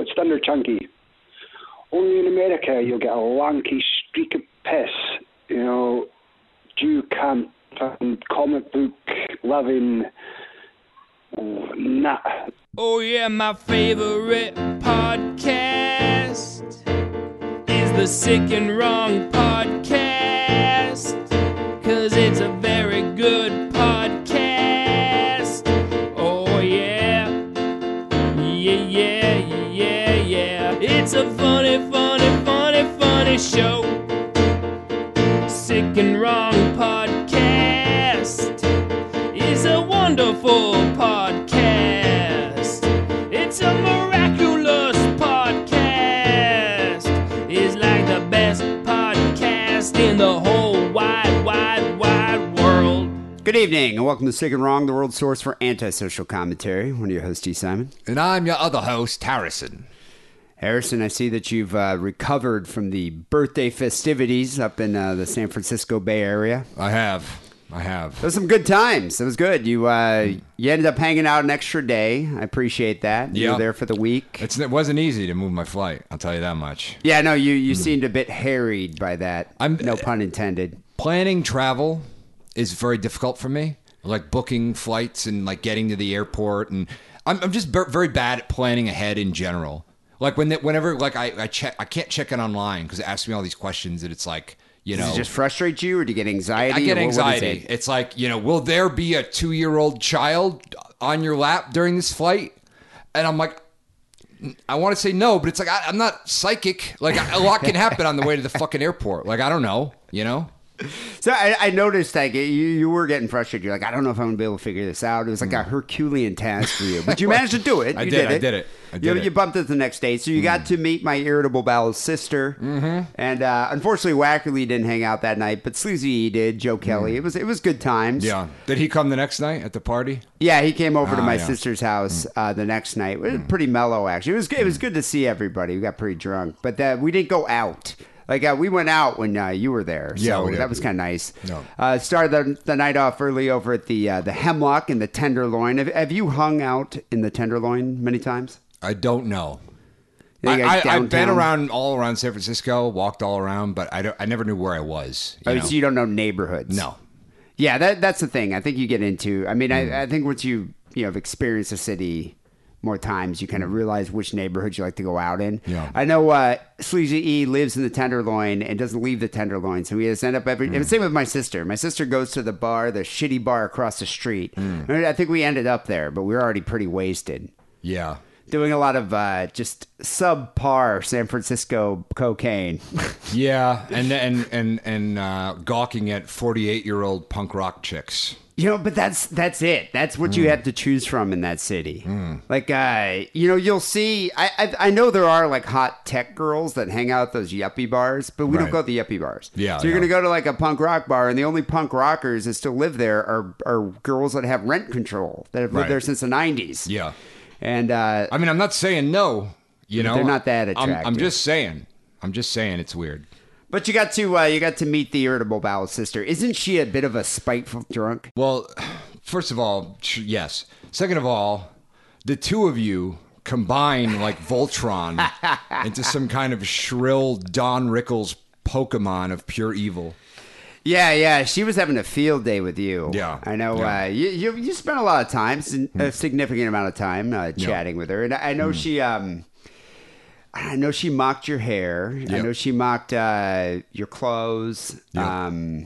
it's Thunder Chunky. Only in America you'll get a lanky streak of piss, you know, Jew camp and comic book loving nut. Oh yeah, my favorite podcast is the Sick and Wrong podcast. Cause it's a very good It's a funny, funny, funny, funny show. Sick and Wrong podcast is a wonderful podcast. It's a miraculous podcast. It's like the best podcast in the whole wide, wide, wide world. Good evening, and welcome to Sick and Wrong, the world source for antisocial commentary. One of your hosts, Dee Simon. And I'm your other host, Harrison. Harrison, I see that you've uh, recovered from the birthday festivities up in uh, the San Francisco Bay Area. I have. I have. Those some good times. It was good. You uh, you ended up hanging out an extra day. I appreciate that. You Yeah. were there for the week. It's, it wasn't easy to move my flight. I'll tell you that much. Yeah, no, you you seemed a bit harried by that. I'm- no pun intended. Planning travel is very difficult for me. Like booking flights and like getting to the airport, and I'm, I'm just ver- very bad at planning ahead in general. Like when the, whenever like I, I check, I can't check it online because it asks me all these questions, and it's like you Does know it just frustrate you, or do you get anxiety? I get or what- what is anxiety. it? It's like, you know, will there be a two year old child on your lap during this flight? And I'm like, I want to say no, but it's like, I, I'm not psychic. Like, a lot can happen on the way to the fucking airport. Like, I don't know, you know? So I, I noticed like you you were getting frustrated. You're like, I don't know if I'm gonna be able to figure this out. It was like a Herculean task for you, but you managed to do it. I You did, did I did it, I you, it. you bumped it the next day, so you got to meet my irritable bowel sister. Mm-hmm. And uh, unfortunately, Wackerly didn't hang out that night, but Sleazy E did. Joe Kelly. It was it was good times. Yeah. Did he come the next night at the party? Yeah, he came over to Ah, my yeah. sister's house uh, the next night. It was pretty mellow, actually. It was good. It was good to see everybody. We got pretty drunk, but uh, we didn't go out. Like uh, we went out when uh, you were there, so Yeah, that was kind of nice. No. Uh, started the, the night off early over at the uh, the Hemlock and the Tenderloin. Have, have you hung out in the Tenderloin many times? I don't know. I, I, i've been around all around San Francisco, walked all around, but I, don't, I never knew where I was. you Oh, know? so you don't know neighborhoods? no. Yeah, that that's the thing. I think you get into. I mean, Mm. I, I think once you you know have experienced a city more times, you kind of realize which neighborhoods you like to go out in. Mm. Yeah. I know uh, Sleazy E lives in the Tenderloin and doesn't leave the Tenderloin, so has to end up every. Mm. And same with my sister. My sister goes to the bar, the shitty bar across the street. Mm. And I think we ended up there, but we were already pretty wasted. Yeah. Doing a lot of uh, just subpar San Francisco cocaine. Yeah, and and and and uh, gawking at forty-eight-year-old punk rock chicks. You know, but that's that's it. That's what Mm. you have to choose from in that city. Like, uh, you know, you'll see. I, I I know there are like hot tech girls that hang out at those yuppie bars, but we don't go to the yuppie bars. Yeah, So you're yeah. gonna go to like a punk rock bar, and the only punk rockers that still live there are are girls that have rent control that have lived Right. there since the '90s. Yeah. And uh, I mean, I'm not saying no. You know, They're not that I'm- I'm, just saying. I'm just saying it's weird. but you got to uh, you got to meet the irritable bowel sister. Isn't she a bit of a spiteful drunk? Well, first of all, yes. Second of all, the two of you combine like Voltron into some kind of shrill Don Rickles Pokemon of pure evil. Yeah, yeah. She was having a field day with you. Yeah, I know. yeah. Uh, you, you you spent a lot of time, a significant amount of time, uh, chatting with her, and I know she. Um, I know she mocked your hair. I know she mocked uh, your clothes, Yep. um,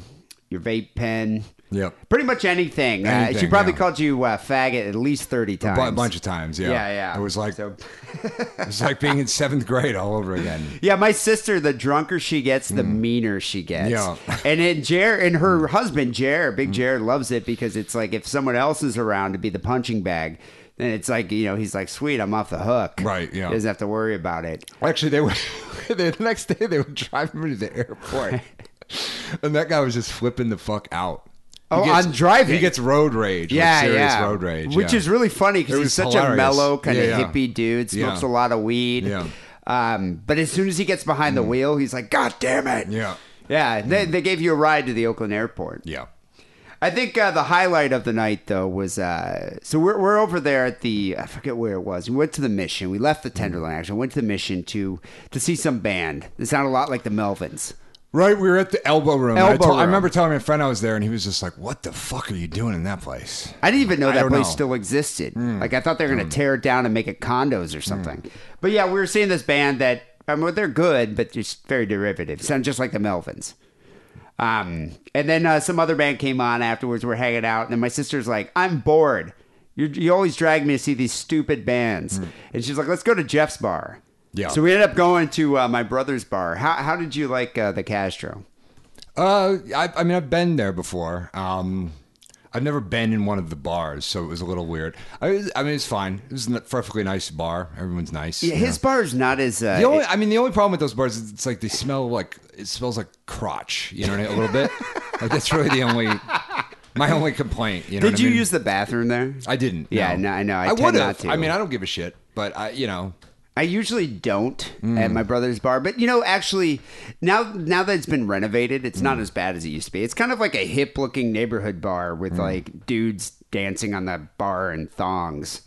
your vape pen. Yep. Pretty much anything. uh, she probably yeah. called you uh, faggot at least thirty times. bu- bunch of times, yeah. Yeah, yeah. It was like So- it was like being in seventh grade all over again. Yeah, my sister, the drunker she gets, the meaner she gets. Yeah. And then Jer and her husband, Jer, Big Jer, loves it because it's like if someone else is around to be the punching bag, then it's like, you know, he's like, sweet, I'm off the hook. Right, yeah. He doesn't have to worry about it. Actually, they were the next day they would drive me to the airport, and that guy was just flipping the fuck out. Oh, gets- on driving? he gets road rage. like Yeah, serious yeah. road rage, Which yeah. is really funny because he's such a mellow, kind of hippie dude, smokes a lot of weed. Yeah. Um, but as soon as he gets behind the wheel, he's like, God damn it. Yeah. Yeah. They, they gave you a ride to the Oakland airport. yeah. I think uh, the highlight of the night, though, was uh, so we're, we're over there at the I forget where it was. We went to the mission. We left the Tenderloin. Actually, went to the mission to to see some band. It sounded a lot like the Melvins. Right, we were at the Elbow Room. I, Elbow told- I remember telling my friend I was there, and he was just like, "What the fuck are you doing in that place?" I didn't even know I that place know. Hmm. still existed. Like I thought they were going to tear it down and make it condos or something. But yeah, we were seeing this band that I mean, they're good, but just very derivative. Sound just like the Melvins. Um, and then uh, some other band came on afterwards. We're hanging out, and then my sister's like, "I'm bored. You you always drag me to see these stupid bands." And she's like, "Let's go to Jeff's bar." Yeah. So we ended up going to uh, my brother's bar. How how did you like uh, the Castro? Uh, I, I mean, I've been there before. Um, I've never been in one of the bars, so it was a little weird. I, was, I mean, it's fine. It was a perfectly nice bar. Everyone's nice. Yeah, his know. is not as uh, The only, I mean, the only problem with those bars is it's like they smell like it smells like crotch. You know, what I mean? a little bit. Like that's really the only, my only complaint. You know, Did what I you mean? use the bathroom there? I didn't. Yeah, no. no, I know. I I would not have. to. I mean, I don't give a shit, but I, you know, I usually don't Hmm. at my brother's bar, but you know, actually, now now that it's been renovated, it's Hmm. not as bad as it used to be. It's kind of like a hip looking neighborhood bar with Hmm. like dudes dancing on the bar in thongs.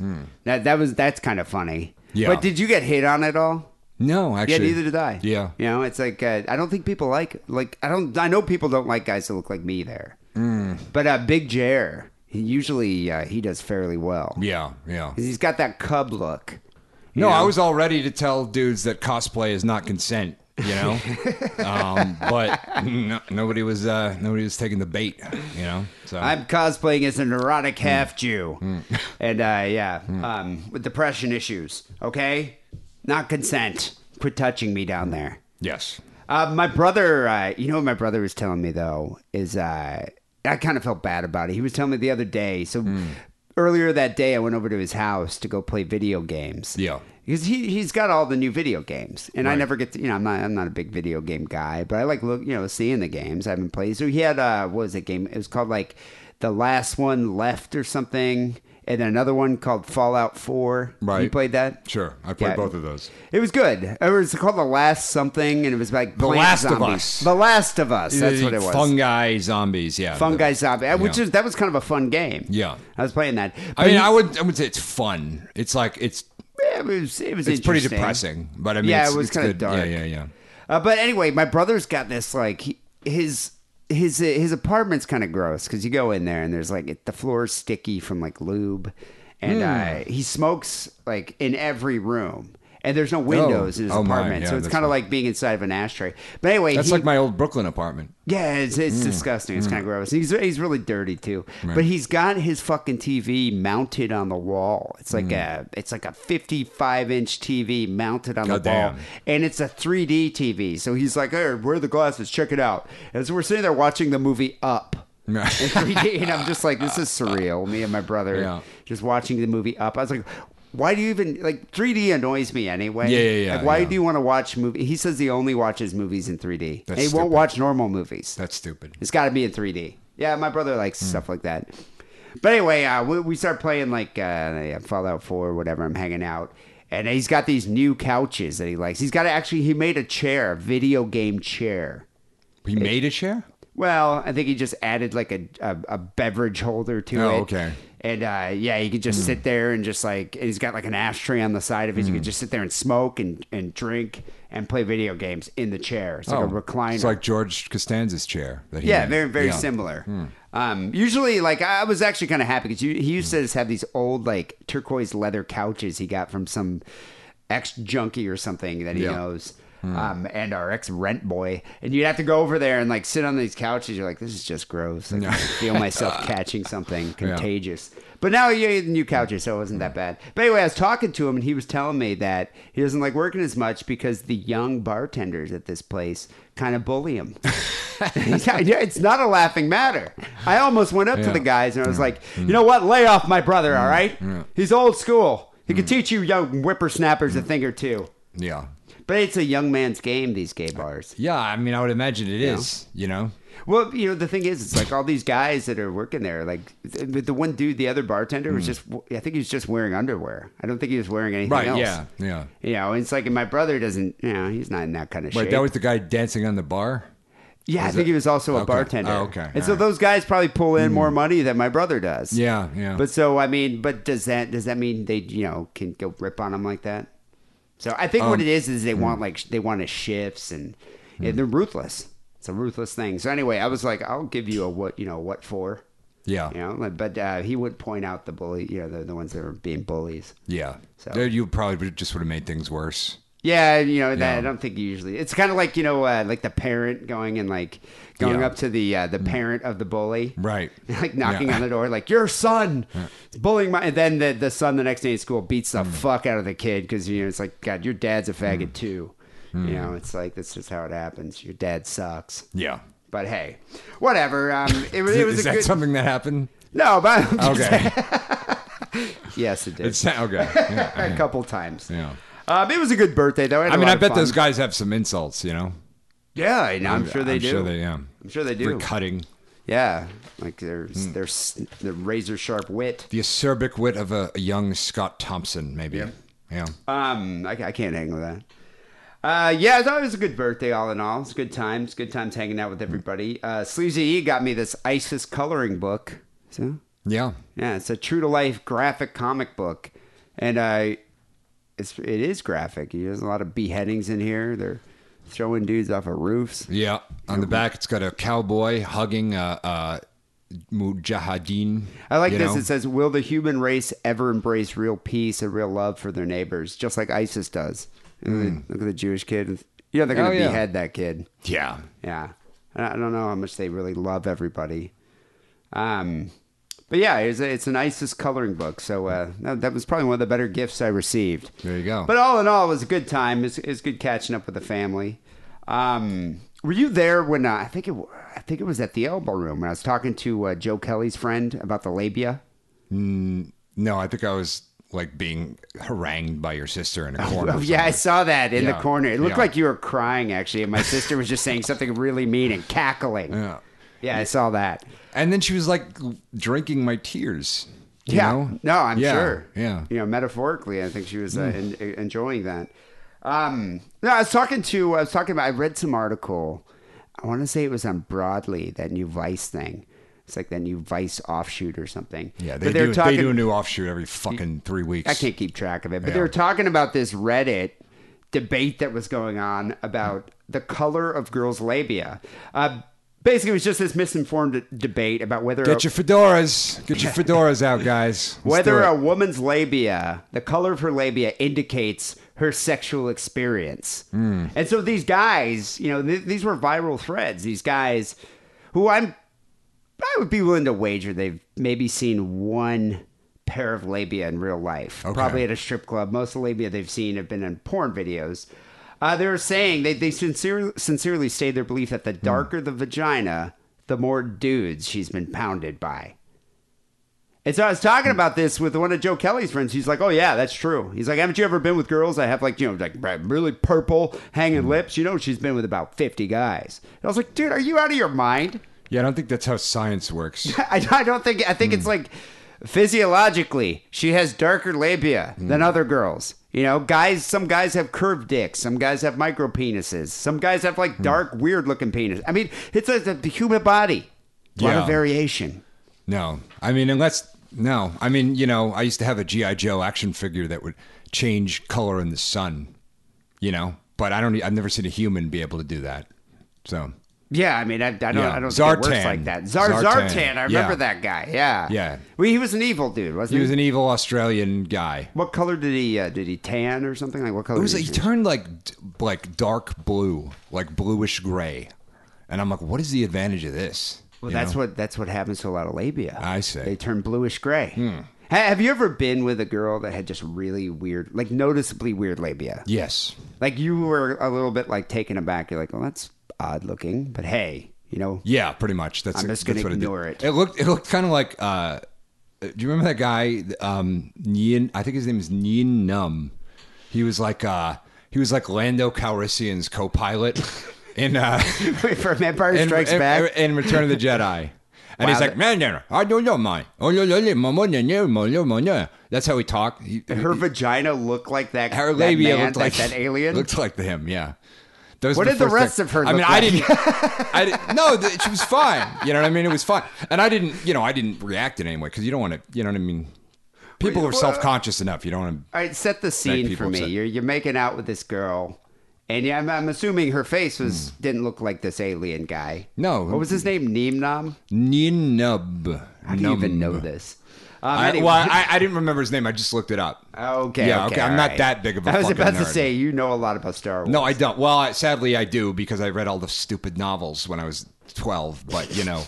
That that was that's kind of funny. Yeah. But did you get hit on at all? no, actually. Yeah, neither did I. Yeah. You know, it's like uh, I don't think people like like I don't I know people don't like guys that look like me there. Hmm. But uh, Big Jer, he usually uh, he does fairly well. Yeah, yeah. He's got that cub look. You No, I was all ready to tell dudes that cosplay is not consent. You know, um, but no, nobody was uh, nobody was taking the bait. You know, so I'm cosplaying as a neurotic Hmm. half Jew, and uh, yeah, um, with depression issues. Okay, not consent. Quit touching me down there. yes, Uh, my brother, uh, you know what my brother was telling me though is uh, I kind of felt bad about it. He was telling me the other day. So Hmm. Earlier that day, I went over to his house to go play video games. Yeah. because he he's got all the new video games, and I never get to. You know, I'm not I'm not a big video game guy, but I like look you know seeing the games. I haven't played. So he had uh, what was it game? It was called like the last one left or something. And then another one called Fallout 4. Right, You played that? sure. I played Yeah. both of those. It was good. It was called The Last Something, and it was like The plant Last of. Us. The Last of Us. That's what it was. Fungi zombies. Yeah, Fungi The- zombie, uh, which yeah. is that was kind of a fun game. Yeah. I was playing that. I mean, he- I would I would say it's fun. It's like it's it was it was it's pretty depressing, but I mean, Yeah, it's, it was kinda dark. Yeah, yeah, yeah. Uh, but anyway, my brother's got this like he, his his his apartment's kind of gross because you go in there and there's like the floor's sticky from like lube, and Hmm. uh, he smokes like in every room. And there's no oh. windows in his Oh, my, apartment, yeah, so it's that's kind of right. like being inside of an ashtray. But anyway, That's he- like my old Brooklyn apartment. Yeah, it's, it's mm. disgusting. It's mm. kind of gross. He's he's really dirty too. But he's got his fucking TV mounted on the wall. It's like mm. a it's like a 55 inch TV mounted on the wall, Goddamn. and it's a 3D TV. So he's like, "Hey, where are the glasses? Check it out." And so we're sitting there watching the movie Up. in 3D, and I'm just like, this is surreal. Me and my brother Yeah. just watching the movie Up. I was like, why do you even like 3D annoys me anyway? Yeah, yeah, yeah, Like, why yeah. do you want to watch movie? He says he only watches movies in 3D. That's he won't watch normal movies. That's stupid. It's got to be in 3D. Yeah, my brother likes Hmm. stuff like that. But anyway, uh, we, we start playing like uh, yeah, Fallout 4 or whatever. I'm hanging out. And he's got these new couches that he likes. He's got actually, he made a chair, a video game chair. He made a chair. Well, I think he just added like a, a, a beverage holder to Oh, it. okay. And uh, yeah, you could just sit there and just like, and he's got like an ashtray on the side of it. You could just sit there and smoke and, and drink and play video games in the chair. It's like a recliner. Oh, It's like George Costanza's chair. That he Yeah, very very Yeah. similar. Um, usually, like I was actually kind of happy because he used to just have these old like turquoise leather couches he got from some ex junkie or something that he Yeah. knows. Hmm. Um, and our ex rent boy, and you'd have to go over there and like sit on these couches. You're like, this is just gross. Like, I feel myself catching something contagious. But now you have new couches, so it wasn't that bad. But anyway, I was talking to him, and he was telling me that he doesn't like working as much because the young bartenders at this place kind of bully him. yeah, yeah, it's not a laughing matter. I almost went up to the guys and I was like, you hmm. know what? Lay off my brother, all hmm. right? He's old school. He could teach you young whippersnappers a thing or two. Yeah. But it's a young man's game, these gay bars. Yeah, I mean, I would imagine it is. You know, Well, you know, the thing is, it's like all these guys that are working there, like the, the one dude, the other bartender, was just, I think he was just wearing underwear. I don't think he was wearing anything right? else. Yeah, yeah. You know, it's like, and my brother doesn't, you know, he's not in that kind of shape. that was the guy dancing on the bar. Yeah, I think it- he was also a Okay. bartender. Oh, okay. And so All right. Hmm. those guys probably pull in more money than my brother does. Yeah, yeah. But so I mean, but does that does that mean they you know can go rip on him like that? So I think what Um, it is is they hmm. want like they want his shifts and yeah, they're ruthless. It's a ruthless thing. So anyway, I was like, I'll give you a what you know what for. yeah, You know, but uh, he would point out the bully, you know, the, the ones that are being bullies. yeah. So- You probably just would have made things worse. Yeah, you know, that. I don't think usually it's kind of like you know, uh, like the parent going and like going Yeah. up to the uh, the parent of the bully, Right. like knocking Yeah. on the door, like your son is bullying my. And then the the son the next day in school beats the fuck out of the kid because you know it's like God, your dad's a faggot too. You know, it's like that's just how it happens. Your dad sucks. Yeah. But hey, whatever. Um, it, was- it was Is a that good. something that happened? No, but I'm just Okay. yes, it did. It's okay. Yeah. a couple times. yeah. Um, it was a good birthday though. I, I mean, I bet those guys have some insults, you know? Yeah, I know, I'm sure they do. I'm do. Sure they, yeah. I'm sure they do. Very cutting. Yeah, like their Hmm. their their razor sharp wit. The acerbic wit of a, a young Scott Thompson, maybe. Yeah. Um, I, I can't hang with that. Uh, yeah, it was a good birthday, all in all. It's good times, good times hanging out with everybody. Uh, Sleazy E got me this ISIS coloring book. So Yeah. yeah, it's a true to life graphic comic book, and uh, it's it is graphic. There's a lot of beheadings in here. They're throwing dudes off of roofs. Yeah. On the back, it's got a cowboy hugging a, a mujahideen. I like this. know? It says, "Will the human race ever embrace real peace and real love for their neighbors, just like ISIS does?" Look, at the, hmm. look at the Jewish kid. You know they're going. Oh, to yeah. behead that kid. Yeah. Yeah, I I don't know how much they really love everybody. Um, but yeah, it's, a, it's an ISIS coloring book. So uh, that, that was probably one of the better gifts I received. There you go. But all in all, it was a good time. It's it was good catching up with the family. Um, were you there when uh, I think it I think it was at the Elbow Room when I was talking to uh, Joe Kelly's friend about the labia? No, I think I was like being harangued by your sister in a corner. Oh, yeah, I saw that in the corner. It looked yeah. like you were crying, actually. And my sister was just saying something really mean and cackling. Yeah. Yeah, I saw that. And then she was like drinking my tears. you yeah. know? No, I'm Yeah, sure. Yeah. You know, metaphorically, I think she was uh, en- enjoying that. Um, no, I was talking to, I was talking about, I read some article. I want to say it was on Broadly, that new Vice thing. It's like that new Vice offshoot or something. Yeah, they, they're do, talking- they do a new offshoot every fucking three weeks. I can't keep track of it, but Yeah. they were talking about this Reddit debate that was going on about the color of girls' labia. Uh, basically, it was just this misinformed debate about whether Get your fedoras. Get your fedoras out, guys. Let's whether a woman's labia, the color of her labia, indicates her sexual experience. Hmm. And so these guys, you know, th- these were viral threads. These guys, who I'm, I would be willing to wager they've maybe seen one pair of labia in real life, Okay. probably at a strip club. Most of the labia they've seen have been in porn videos. Uh, they were saying they they sincerely sincerely state their belief that the Hmm. darker the vagina, the more dudes she's been pounded by. And so I was talking about this with one of Joe Kelly's friends. He's like, "Oh yeah, that's true." He's like, "Haven't you ever been with girls that have like you know like really purple hanging lips? You know, she's been with about fifty guys." And I was like, "Dude, are you out of your mind?" Yeah, I don't think that's how science works. I, I don't think. I think it's like physiologically, she has darker labia than hmm. other girls. You know, guys. Some guys have curved dicks. Some guys have micro penises. Some guys have like hmm. dark, weird looking penis. I mean, it's a, the human body. A lot of variation. No, I mean, unless no, I mean, you know, I used to have a GI Joe action figure that would change color in the sun. You know, but I don't. I've never seen a human be able to do that. So Yeah, I mean, I, I don't, Yeah. I don't think it works like that. Zar Zartan. Zartan, I remember Yeah. that guy. Yeah, Yeah. Well, he was an evil dude, wasn't he he? was an evil Australian guy. what color did he? Uh, did he tan or something? Like what color? It was he he turned like d- like dark blue, like bluish gray, and I'm like, what is the advantage of this? Well, You that's know? what that's what happens to a lot of labia. I see. Hmm. They turn bluish gray. Ha- Have you ever been with a girl that had just really weird, like noticeably weird labia? Yes. Like you were a little bit like taken aback. You're like, well, that's odd looking, but hey, you know. Yeah, pretty much. That's I'm just going to ignore it, it, it. looked it looked kind of like. Uh, uh, do you remember that guy? Um, Nien, I think his name is Nien Nunb. He was like uh, he was like Lando Calrissian's co-pilot in uh, from Empire Strikes in, Back in, in Return of the Jedi. And wow. he's like, man, man, I don't know mine. Oh, that's how we talk. He, her he, vagina looked like that. Her labia looked like that, that alien. Looked like him, yeah. Was What did the rest thing. of her I mean, look I didn't. I didn't. No, th- she was fine. You know what I mean? It was fine, and I didn't. You know, I didn't react in any way because you don't want to. You know what I mean? People Well, are self conscious enough. You don't want All right, set the scene for me. upset. You're you're making out with this girl, and yeah, I'm, I'm assuming her face was hmm. didn't look like this alien guy. No. what was his name? Neem Nam. to. Ninub. How do you even know this? Um, I, anyway- well, I, I didn't remember his name. I just looked it up. okay, Yeah, okay, okay, I'm not right. that big of a I was about to say you know a lot about Star Wars. No, I don't. Well, I, sadly, I do because I read all the stupid novels when I was 12. But you know,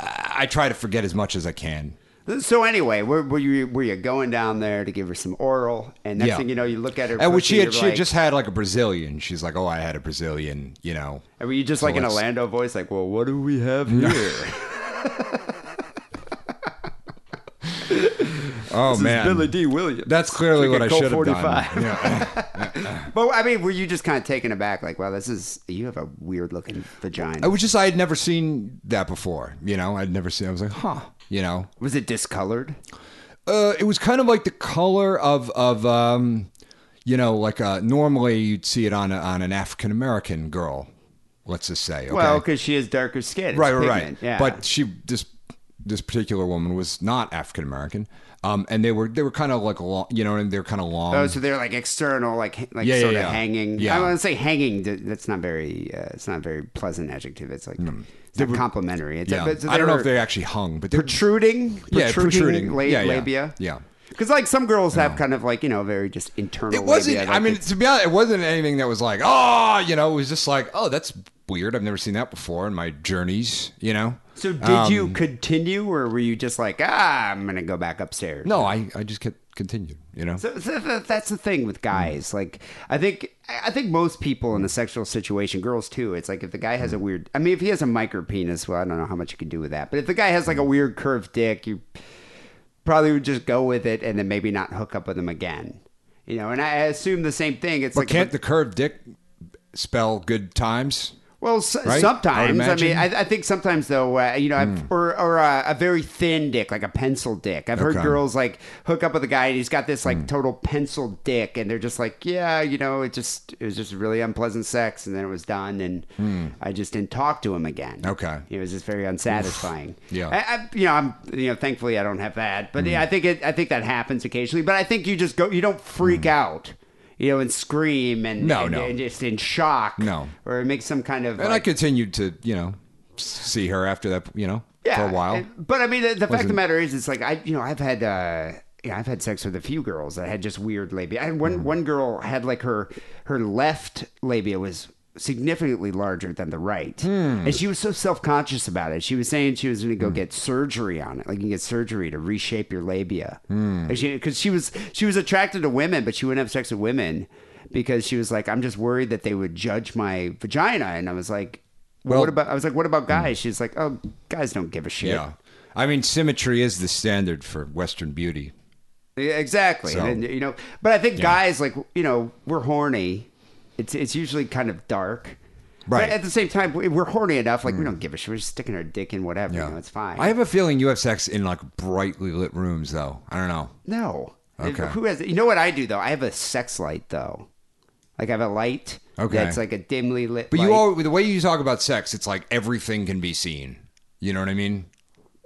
I, try to forget as much as I can. So anyway, were, were you were you going down there to give her some oral, and next Yeah. thing you know, you look at her, And she had, she like- just had like a Brazilian. She's like, "Oh, I had a Brazilian," you know. And were you just So like in a Lando voice, like, "Well, what do we have here?" Oh this man, Billy Dee Williams. that's clearly what I Colt should have 45. done. Yeah. But I mean, were you just kind of taken aback, like, "Wow, this is you have a weird looking vagina"? I was just I had never seen that before. You know, I'd never seen. I was like, huh. You know, Was it discolored? uh, it was kind of like the color of of um, you know, like uh, normally you'd see it on a, on an African American girl. Let's just say, okay? Well, because she has darker skin. It's right, right, pigment, right. Yeah. But she this this particular woman was not African American. Um, and they were they were kind of like long, you know, and they're kind of long. oh, so they're like external, like like Yeah, yeah, sort of yeah. hanging. Yeah. I want to say hanging. That's not very. Uh, it's not a very pleasant adjective. It's like it's not complimentary. It's yeah, but so I don't know if they actually hung, but they're protruding, yeah, protruding la- yeah, yeah. labia. Yeah. Because like some girls have kind of like you know very just internal. It wasn't. labia, I mean, to be honest, it wasn't anything that was like, oh, you know, it was just like, oh, that's weird. I've never seen that before in my journeys. You know. so did you Um, continue, or were you just like, ah, I'm gonna go back upstairs? No, I I just kept continued. You know. So, so that's the thing with guys. Like, I think I think most people in a sexual situation, girls too. It's like if the guy has a weird. I mean, if he has a micro penis, well, I don't know how much you can do with that. But if the guy has like a weird curved dick, you probably would just go with it and then maybe not hook up with him again. You know, and I assume the same thing. It's But like can't the curved dick spell good times? Well, s- Right? Sometimes. I, imagine. mean, I, I think sometimes though, uh, you know, I've, hmm. or or uh, a very thin dick, like a pencil dick. I've heard girls like hook up with a guy and he's got this like hmm. total pencil dick, and they're just like, yeah, you know, it just it was just really unpleasant sex, and then it was done, and hmm. I just didn't talk to him again. Okay. it was just very unsatisfying. Yeah. I, I, you know, I'm you know, thankfully I don't have that, but yeah, I think it, I think that happens occasionally, but I think you just go, you don't freak out. You know, and scream and, No, and, no. and just in shock. No. or make some kind of. And I continued to, you know, see her after that, you know, yeah, for a while. and- But I mean, the, the fact of the matter is, it's like I, you know, I've had, uh, yeah, I've had sex with a few girls that had just weird labia. I had one Mm. one girl had like her her left labia was significantly larger than the right, Hmm. and she was so self conscious about it. She was saying she was going to Hmm. go get surgery on it, like you can get surgery to reshape your labia, Hmm. because she, 'cause she was she was attracted to women, but she wouldn't have sex with women. Because she was like, I'm just worried that they would judge my vagina, and I was like, well, what about? I was like, what about guys? She's like, oh, guys don't give a shit. yeah. I mean, symmetry is the standard for Western beauty. Yeah, exactly. So- and you know, but I think guys like you know we're horny. It's it's usually kind of dark. Right. But at the same time, we- we're horny enough. Like we hmm. don't give a shit. We're just sticking our dick in whatever. You know, it's fine. I have a feeling you have sex in like brightly lit rooms, though. I don't know. no. Okay. Who has? You know what I do though? I have a sex light though. Like I have a light. Okay. That's like a dimly lit. But light. you all, the way you talk about sex, it's like everything can be seen. You know what I mean?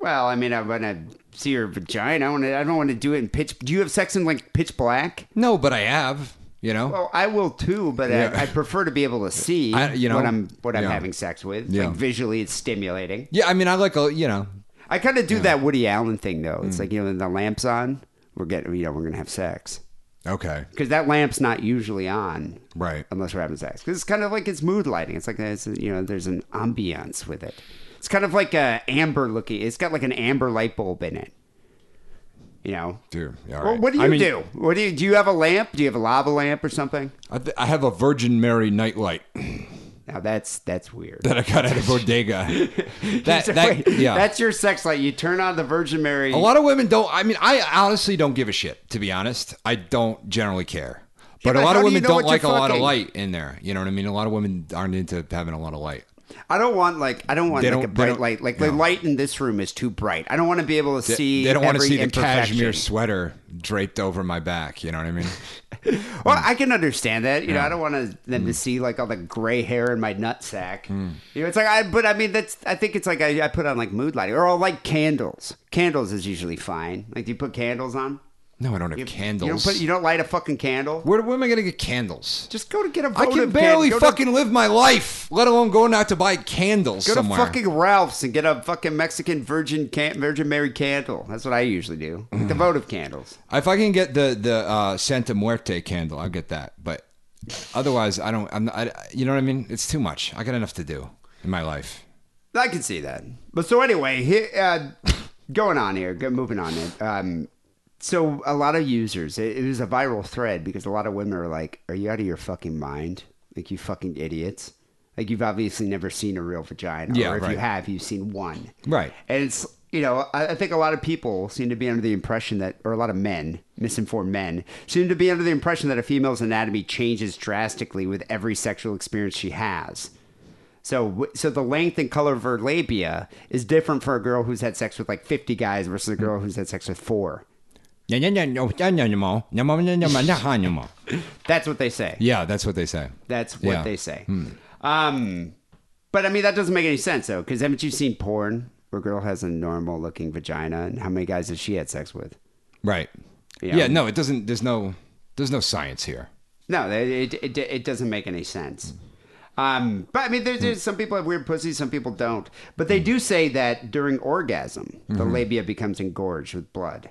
Well, I mean, I want to see your vagina. I want to. I don't want to do it in pitch. Do you have sex in like pitch black? No, but I have. You know. Well, I will too, but Yeah. I, I prefer to be able to see I- you know, what I'm what I'm yeah. having sex with. Yeah. Like visually, it's stimulating. yeah, I mean, I like a you know. I kind of do that Woody Allen thing though. Mm. It's like you know, when the lamp's on, we're getting you know we're gonna have sex Okay. because that lamp's not usually on Right. unless we're having sex. Because it's kind of like it's mood lighting. It's like it's, you know there's an ambiance with it. It's kind of like a amber looking. It's got like an amber light bulb in it. You know. Dude, all Well, right. what do you I mean, do? What do you do? You have a lamp? Do you have a lava lamp or something? I, th- I have a Virgin Mary nightlight Now that's that's weird. that I got at a bodega. that, So that wait, yeah. That's your sex light. You turn on the Virgin Mary. a lot of women don't. I mean, I honestly don't give a shit. To be honest, I don't generally care. But but a lot of do you women know don't like a you're lot of light in there. You know what I mean? A lot of women aren't into having a lot of light. I don't want like I don't want They like a don't- they bright light. Like the no. light in this room is too bright. I don't want to be able to They- see. they don't want to see the cashmere sweater draped over my back. You know what I mean? Well, I can understand that. You know, I don't want to, them Mm. to see like all the gray hair in my nutsack. You know, it's like I. But I mean, that's. I think it's like I, I put on like mood lighting, or I'll light candles. Candles is usually fine. Like, do you put candles on? No, I don't have You, candles. You don't put. You don't light a fucking candle. where, where am I going to get candles? Just go to get a. I votive candle. I can barely. Go to- fucking live my life, let alone going out to buy candles Go somewhere. to fucking Ralph's and get a fucking Mexican Virgin can- Virgin Mary candle. That's what I usually do. Like the votive candles. If I can get the the uh, Santa Muerte candle, I'll get that. But otherwise, I don't. I'm. I, you know what I mean? It's too much. I got enough to do in my life. I can see that. But so anyway, he, uh, going on here, moving on. It. Um, so a lot of users, it, it was a viral thread because a lot of women are like, "Are you out of your fucking mind? Like you fucking idiots! Like you've obviously never seen a real vagina, Yeah, or if you have, you've seen one, Right. And it's you know, I, I think a lot of people seem to be under the impression that, or a lot of men, misinformed men, seem to be under the impression that a female's anatomy changes drastically with every sexual experience she has. So, so the length and color of her labia is different for a girl who's had sex with like 50 guys versus a girl who's had sex with four. That's what they say. Yeah, that's what they say. That's what Yeah. they say. Um, but I mean, that doesn't make any sense though, because haven't you seen porn where a girl has a normal looking vagina and how many guys has she had sex with? Right. Yeah. Yeah. No, it doesn't. There's no. There's no science here. No, it, it, it, it doesn't make any sense. Um, but I mean, there's, there's some people have weird pussies, some people don't. But they do say that during orgasm, the labia becomes engorged with blood,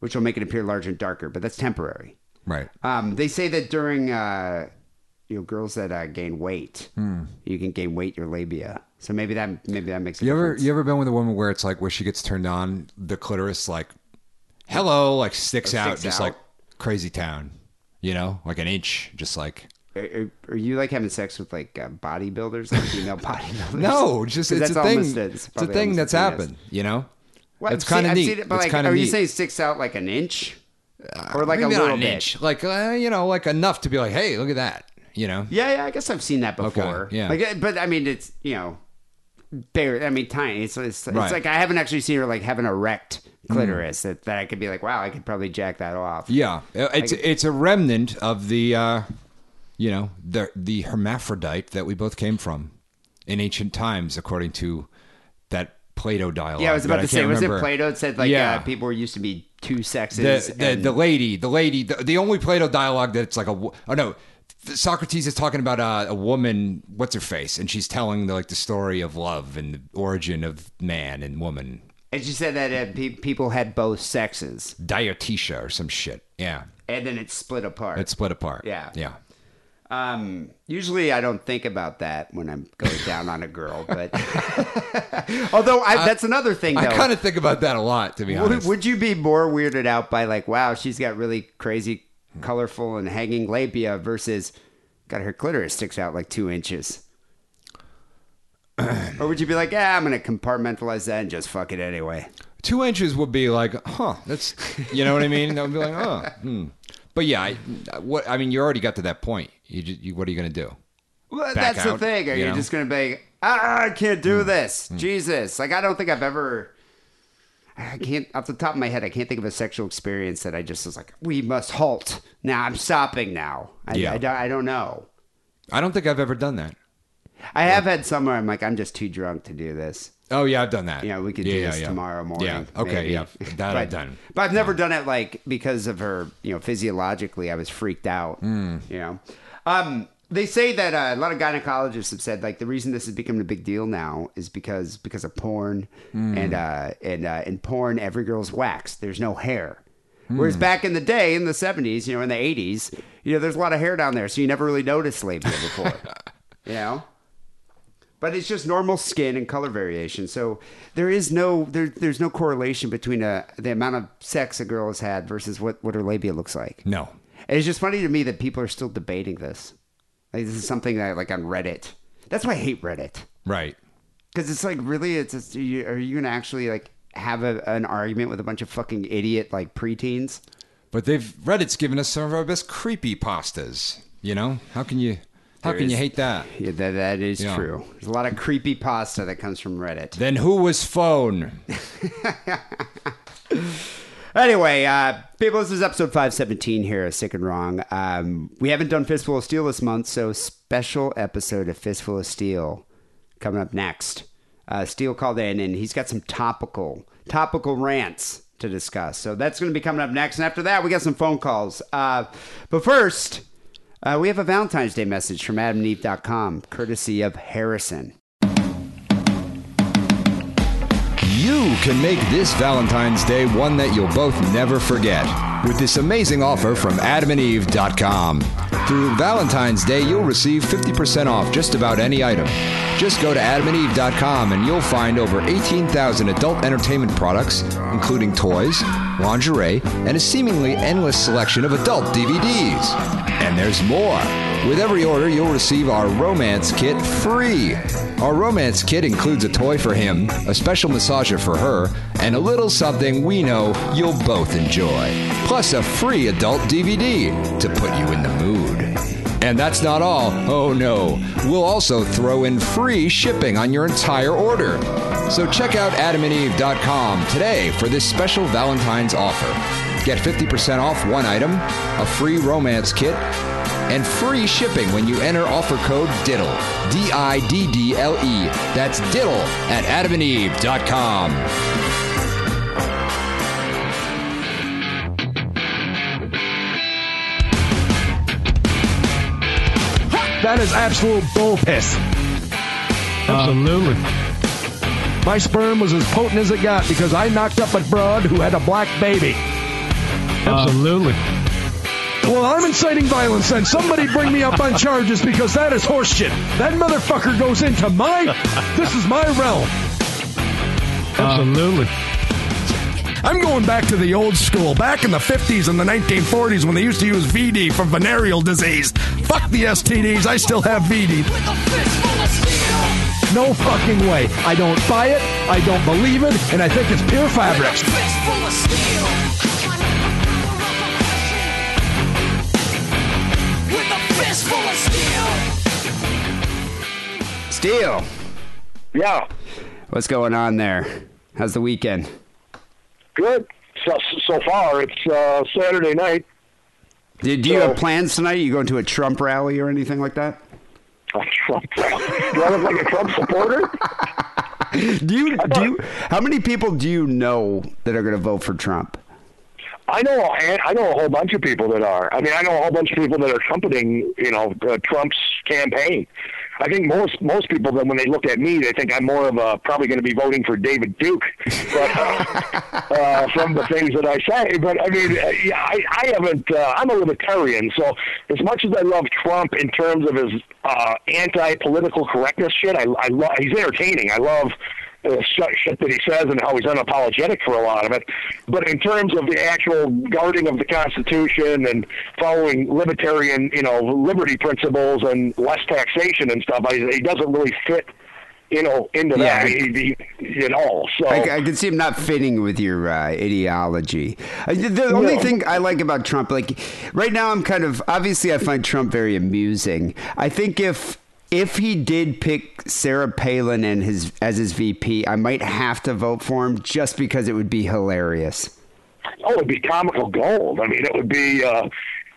which will make it appear larger and darker. But that's temporary. Right. Um, they say that during uh, you know girls that uh, gain weight, Hmm. you can gain weight your labia. So maybe that maybe that makes a You ever difference. you ever been with a woman where it's like where she gets turned on, the clitoris like, hello, like sticks, out, sticks just out. like crazy town, you know, like an inch, just like. Are, are, you like having sex with like uh, bodybuilders, like female bodybuilders? No, just it's a thing. almost It's, a probably thing that's happened, you know. Well, seen- kind of neat. seen it, but it's like, are of you saying sticks out like an inch, or like a Maybe not little an bit? inch, like uh, you know, like enough to be like, hey, look at that, you know. Yeah, yeah. I guess I've seen that before. yeah. Like, uh, but I mean, it's you know, bare. I mean, tiny. It's it's, it's Right. Like I haven't actually seen her like have an erect clitoris that, that I could be like, wow, I could probably jack that off. Yeah, Uh, it's it's a remnant of the, uh, you know, the the hermaphrodite that we both came from in ancient times, according to that Plato dialogue. Yeah, I was about to say, was remember. it Plato that said like Yeah. uh, people were used to be two sexes? The the, and- the lady, the lady, the, the only Plato dialogue that's like a oh no. Socrates is talking about uh, a woman, what's her face, and she's telling the, like the story of love and the origin of man and woman, and she said that uh, pe- people had both sexes, Diotima or some shit. Yeah, and then it split apart. it split apart. Yeah. yeah. Um, usually I don't think about that when I'm going down on a girl, but although I, that's another thing. Though. I kind of think about that a lot, to be would, honest. would you be more weirded out by like, wow, she's got really crazy, colorful, and hanging labia versus got her clitoris sticks out like two inches? or would you be like, yeah, I'm gonna compartmentalize that and just fuck it anyway? two inches would be like, huh, that's, you know what I mean? That would be like, oh, hmm. But yeah, I, what I mean, you already got to that point. You, just, you what are you gonna do? Well, Back that's the thing. Are you you know? just gonna be, ah, I can't do this? Jesus, like I don't think I've ever. I can't, off the top of my head, I can't think of a sexual experience that I just was like, we must halt. Now I'm stopping now. I, Yeah. I, don't- I don't know. I don't think I've ever done that. I have had somewhere I'm like, I'm just too drunk to do this. Oh yeah, I've done that. You know, we could do yeah, this yeah. tomorrow morning. Yeah. Okay. maybe. Yeah. That but, I've done. But I've never done it like because of her, you know, physiologically, I was freaked out. Hmm. You know, um, they say that uh, a lot of gynecologists have said like the reason this is becoming a big deal now is because because of porn Hmm. and uh, and uh, in porn every girl's waxed. There's no hair. Hmm. Whereas back in the day, in the '70s, you know, in the '80s, you know, there's a lot of hair down there, so you never really noticed labia before. you know. But it's just normal skin and color variation. So there is no there, there's no correlation between uh the amount of sex a girl has had versus what, what her labia looks like. No. And it's just funny to me that people are still debating this. Like this is something that like on Reddit. That's why I hate Reddit Right. because it's like really it's just, are you, are you gonna actually like have a, an argument with a bunch of fucking idiot like preteens? But they've Reddit's given us some of our best creepy pastas. You know, how can you How can you hate that? Yeah, that, that is Yeah. true. There's a lot of creepy pasta that comes from Reddit. Then who was phone? Anyway, uh, people, this is episode 517 here, of Sick and Wrong. Um, we haven't done Fistful of Steele this month, so special episode of Fistful of Steele coming up next. Uh, Steele called in, and he's got some topical, topical rants to discuss. So that's going to be coming up next. And after that, we got some phone calls. Uh, but first, uh, we have a Valentine's Day message from AdamandEve.com, courtesy of Harrison. You can make this Valentine's Day one that you'll both never forget with this amazing offer from adamandeve.com. Through Valentine's Day, you'll receive 50% off just about any item. Just go to adamandeve.com and you'll find over 18,000 adult entertainment products, including toys, lingerie, and a seemingly endless selection of adult DVDs. And there's more. With every order, you'll receive our romance kit free. Our romance kit includes a toy for him, a special massager for her, and a little something we know you'll both enjoy. Plus, a free adult DVD to put you in the mood. And that's not all. Oh no. We'll also throw in free shipping on your entire order. So check out adamandeve.com today for this special Valentine's offer. Get 50% off one item, a free romance kit, and free shipping when you enter offer code DIDDLE. D I D D L E. That's DIDDLE at adamandeve.com. That is absolute bull piss. Uh, Absolutely. My sperm was as potent as it got because I knocked up a broad who had a black baby. Uh, Absolutely. Well, I'm inciting violence, then. somebody bring me up on charges because that is horseshit. That motherfucker goes into my. This is my realm. Absolutely. I'm going back to the old school, back in the 50s and the 1940s when they used to use VD for venereal disease. Fuck the STDs, I still have VD. No fucking way. I don't buy it, I don't believe it, and I think it's pure fabric. Steele, Yeah, what's going on there? How's the weekend? Good. So, so far, it's uh, Saturday night. Do, do you have plans tonight? you going to a Trump rally or anything like that? Oh, Trump. Do I look like a Trump supporter? Do you do you, how many people do you know that are going to vote for Trump? I know, I know a whole bunch of people that are. I mean, I know a whole bunch of people that are trumpeting, you know, uh, Trump's campaign. I think most most people that when they look at me, they think I'm more of a probably going to be voting for David Duke, but uh, from the things that I say. But I mean, yeah, I, I haven't. Uh, I'm a libertarian, so as much as I love Trump in terms of his uh, anti-political correctness shit, I, I love. He's entertaining. I love uh, shit, that he says and how he's unapologetic for a lot of it. But in terms of the actual guarding of the Constitution and following libertarian, you know, liberty principles and less taxation and stuff, I, he doesn't really fit, you know, into Yeah. that he, he, at all. So I, I can see him not fitting with your uh, ideology. Uh, The, the only No. thing I like about Trump, like right now, I'm kind of obviously I find Trump very amusing. I think if if he did pick Sarah Palin and his as his VP, I might have to vote for him just because it would be hilarious. oh, it'd be comical gold. I mean, it would be. Uh,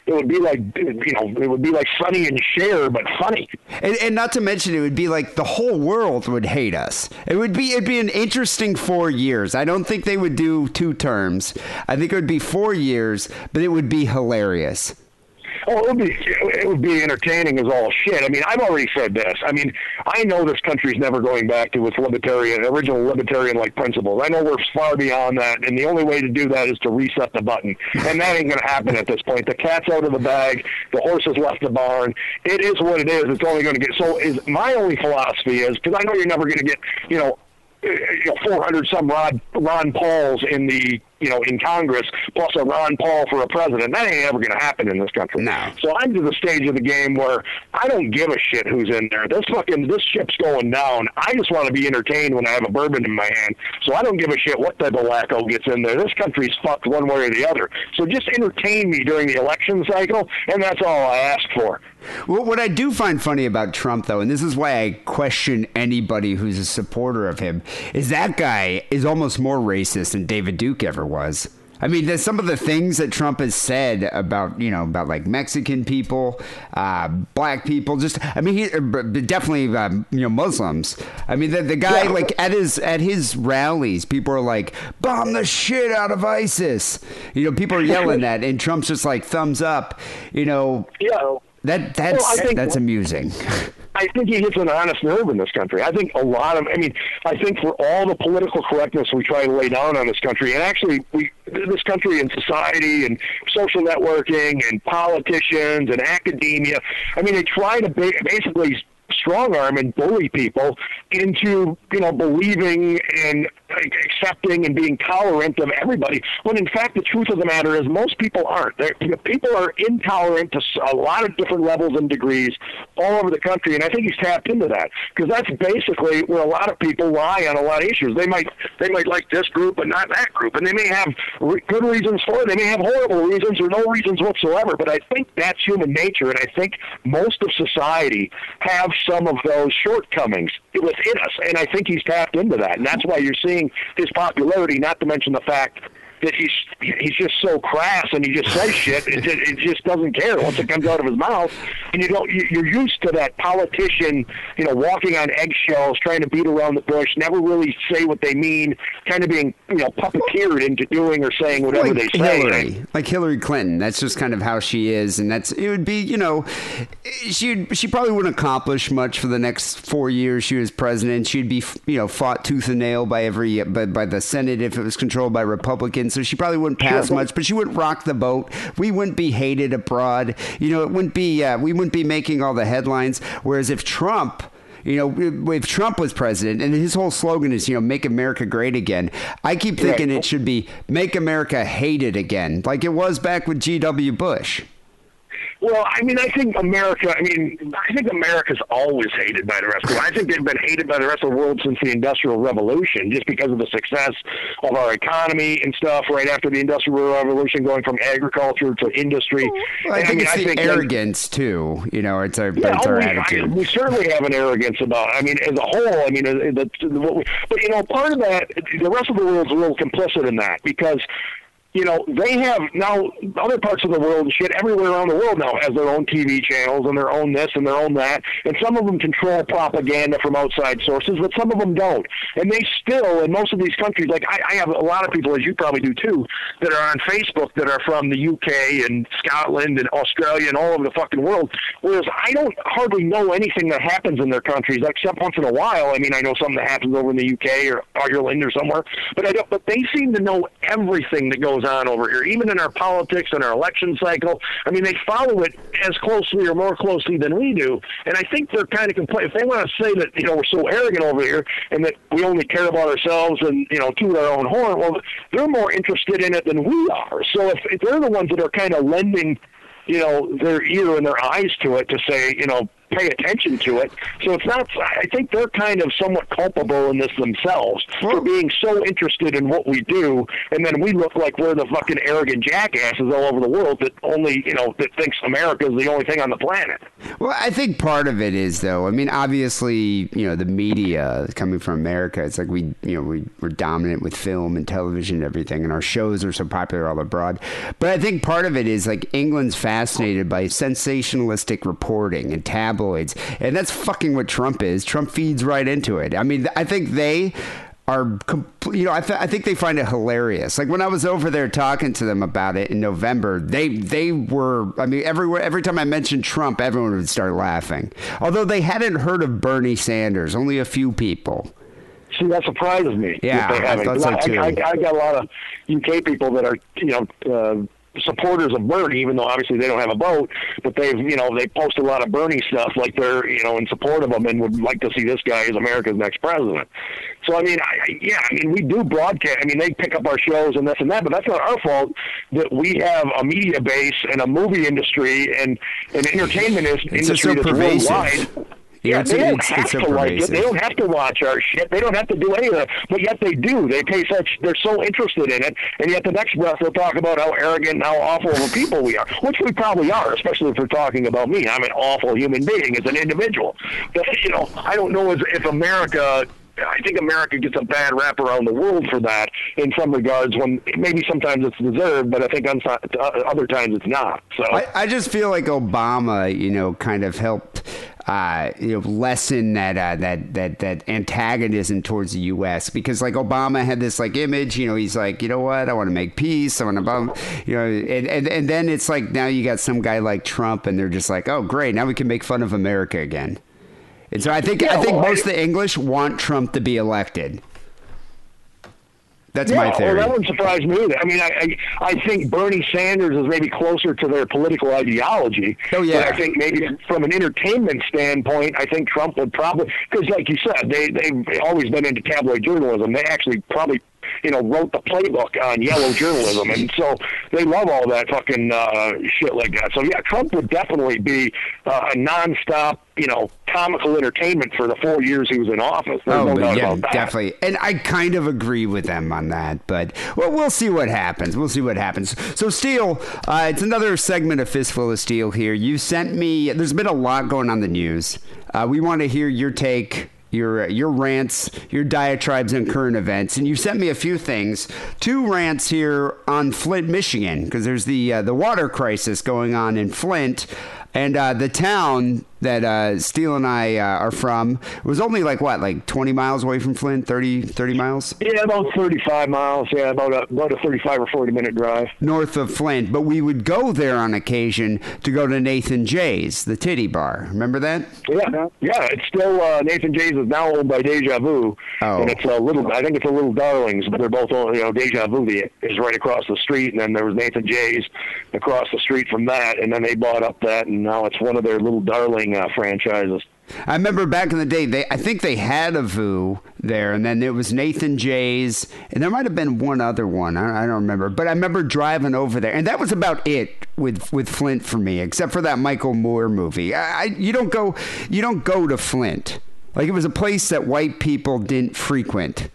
it would be like you know, it would be like Sonny and Cher, but funny. And, and not to mention, it would be like the whole world would hate us. It would be it'd be an interesting four years. I don't think they would do two terms. I think it would be four years, but it would be hilarious. Oh, it would be it would be entertaining as all shit. I mean, I've already said this. I mean, I know this country's never going back to its libertarian, original libertarian like principles. I know we're far beyond that, and the only way to do that is to reset the button, and that ain't going to happen at this point. The cat's out of the bag. The horse has left the barn. It is what it is. It's only going to get so. Is my only philosophy is because I know you're never going to get you know. Eh, eh, you know, 400 some Ron, Ron Pauls in the you know in Congress plus a Ron Paul for a president. That ain't ever going to happen in this country. No. So I'm to the stage of the game where I don't give a shit who's in there. This fucking this ship's going down. I just want to be entertained when I have a bourbon in my hand. So I don't give a shit what type of wacko gets in there. This country's fucked one way or the other. So just entertain me during the election cycle, and that's all I ask for. Well, what I do find funny about Trump, though, and this is why I question anybody who's a supporter of him, is that guy is almost more racist than David Duke ever was. I mean, there's some of the things that Trump has said about, you know, about like Mexican people, uh, black people, just, I mean, he, definitely, um, you know, Muslims. I mean, the, the guy, Yeah. like, at his, at his rallies, people are like, bomb the shit out of ISIS. You know, people are yelling that, and Trump's just like, thumbs up, you know, Yeah. That, that's, Well, I think- that's amusing. I think he hits an honest nerve in this country. I think a lot of, I mean, I think for all the political correctness we try to lay down on this country, and actually, we this country and society and social networking and politicians and academia, I mean, they try to ba- basically strong arm and bully people into you know believing and like, accepting and being tolerant of everybody when in fact the truth of the matter is most people aren't. They're, people are intolerant to a lot of different levels and degrees all over the country and I think he's tapped into that because that's basically where a lot of people lie on a lot of issues. They might they might like this group but not that group and they may have re- good reasons for it they may have horrible reasons or no reasons whatsoever but I think that's human nature and I think most of society have some of those shortcomings within us and I think he's tapped into that and that's why you're seeing his popularity not to mention the fact that he's he's just so crass and he just says shit. It, it, it just doesn't care once it comes out of his mouth. And you don't you- you're used to that politician, you know, walking on eggshells, trying to beat around the bush, never really say what they mean, kind of being you know puppeteered into doing or saying whatever like they say. Hillary, like Hillary Clinton. That's just kind of how she is, and that's it. Would be you know, she she probably wouldn't accomplish much for the next four years she was president. She'd be you know fought tooth and nail by every by, by the Senate if it was controlled by Republicans. So she probably wouldn't pass Sure. much, but she wouldn't rock the boat. We wouldn't be hated abroad. You know, it wouldn't be uh, we wouldn't be making all the headlines. Whereas if Trump you know, if Trump was president and his whole slogan is, you know, make America great again, I keep thinking it should be make America hated again, like it was back with G.W. Bush. Well, I mean, I think America. I mean, I think America's always hated by the rest of the world. I think they've been hated by the rest of the world since the Industrial Revolution, just because of the success of our economy and stuff. Right after the Industrial Revolution, going from agriculture to industry. Well, I And, think mean, it's the think that- arrogance too. You know, it's our, Yeah, it's our we, I, attitude. we certainly have an arrogance about. I mean, as a whole, I mean, uh, the, the, what we, but you know, part of that, the rest of the world's a little complicit in that because. You know, they have now other parts of the world and shit everywhere around the world now has their own TV channels and their own this and their own that. And some of them control propaganda from outside sources, but some of them don't. And they still, in most of these countries, like I, I have a lot of people, as you probably do too, that are on Facebook that are from the UK and Scotland and Australia and all over the fucking world. Whereas I don't hardly know anything that happens in their countries except once in a while. I mean, I know something that happens over in the UK or Ireland or somewhere, but I don't. But they seem to know everything that goes on over here, even in our politics and our election cycle. I mean, they follow it as closely or more closely than we do. And I think they're kind of complaining. If they want to say that you know we're so arrogant over here and that we only care about ourselves and you know toot our own horn, well, they're more interested in it than we are. So if, if they're the ones that are kind of lending you know, their ear and their eyes to it to say, you know, pay attention to it. So it's not. I think they're kind of somewhat culpable in this themselves for being so interested in what we do, and then we look like we're the fucking arrogant jackasses all over the world that only, you know, that thinks America is the only thing on the planet. Well, I think part of it is though. I mean, obviously, you know, the media coming from America, it's like we, you know, we, we're dominant with film and television and everything, and our shows are so popular all abroad. But I think part of it is like England's fascinated by sensationalistic reporting and tabloids, and that's fucking what Trump is. Trump feeds right into it. I mean, I think they are. You know, I, th- I think they find it hilarious. Like when I was over there talking to them about it in November, they they were. I mean, everywhere every time I mentioned Trump, everyone would start laughing. Although they hadn't heard of Bernie Sanders, only a few people. See, that surprises me. Yeah, that they I thought so, I, too. I, I got a lot of UK people that are, you know, uh, supporters of Bernie, even though obviously they don't have a vote, but they've, you know, they post a lot of Bernie stuff, like they're, you know, in support of him and would like to see this guy as America's next president. So I mean, I, yeah, I mean, we do broadcast. I mean, they pick up our shows and this and that, but that's not our fault that we have a media base and a movie industry and an entertainment It's just so industry that's pervasive. worldwide. Know, Yeah, it's, they don't it's, have to like it. They don't have to watch our shit. They don't have to do any of that. But yet they do. They pay such. They're so interested in it, and yet the next breath they'll talk about how arrogant and how awful of a people we are, which we probably are, especially if we're talking about me. I'm an awful human being as an individual. But you know, I don't know if, if America. I think America gets a bad rap around the world for that in some regards. When maybe sometimes it's deserved, but I think on other times it's not. So I, I just feel like Obama, you know, kind of helped. Uh, you know, lessen that uh, that that that antagonism towards the U.S. because like Obama had this like image, you know, he's like, you know what, I want to make peace, I want to, you know, and, and and then it's like now you got some guy like Trump, and they're just like, oh great, now we can make fun of America again. And so I think I think well, most of the English want Trump to be elected. That's yeah, my theory. Well, that wouldn't surprise me either. I mean, I, I I think Bernie Sanders is maybe closer to their political ideology. Oh, yeah. But I think maybe from an entertainment standpoint, I think Trump would probably because, like you said, they they've always been into tabloid journalism. They actually probably you know wrote the playbook on yellow journalism, and so they love all that fucking uh, shit like that. So yeah, Trump would definitely be uh, a nonstop you know comical entertainment for the four years he was in office. There's Oh, no yeah, definitely. And I kind of agree with them on that, but well, we'll see what happens. We'll see what happens. So, Steele, uh, it's another segment of Fistful of Steele here. You sent me, there's been a lot going on the news. Uh, we want to hear your take. Your, your rants, your diatribes on current events, and you sent me a few things. Two rants here on Flint, Michigan, because there's the uh, the water crisis going on in Flint, and uh, the town that uh, Steele and I uh, are from It was only like what, like 20 miles away from Flint, 30, 30 miles Yeah, about 35 miles. Yeah, about a about a 35 or 40 minute drive. north of Flint. But we would go there on occasion to go to Nathan Jay's, the titty bar. Remember that? Yeah, yeah. It's still uh, Nathan Jay's is now owned by Deja Vu, Oh. and it's a little. I think it's a Little Darlings, but they're both owned. You know, Deja Vu is right across the street, and then there was Nathan Jay's across the street from that, and then they bought up that, and now it's one of their Little Uh, franchises. I remember back in the day, they I think they had a VU there, and then there was Nathan Jay's, and there might have been one other one. I, I don't remember, but I remember driving over there, and that was about it with with Flint for me, except for that Michael Moore movie. I, I you don't go you don't go to Flint like it was a place that white people didn't frequent.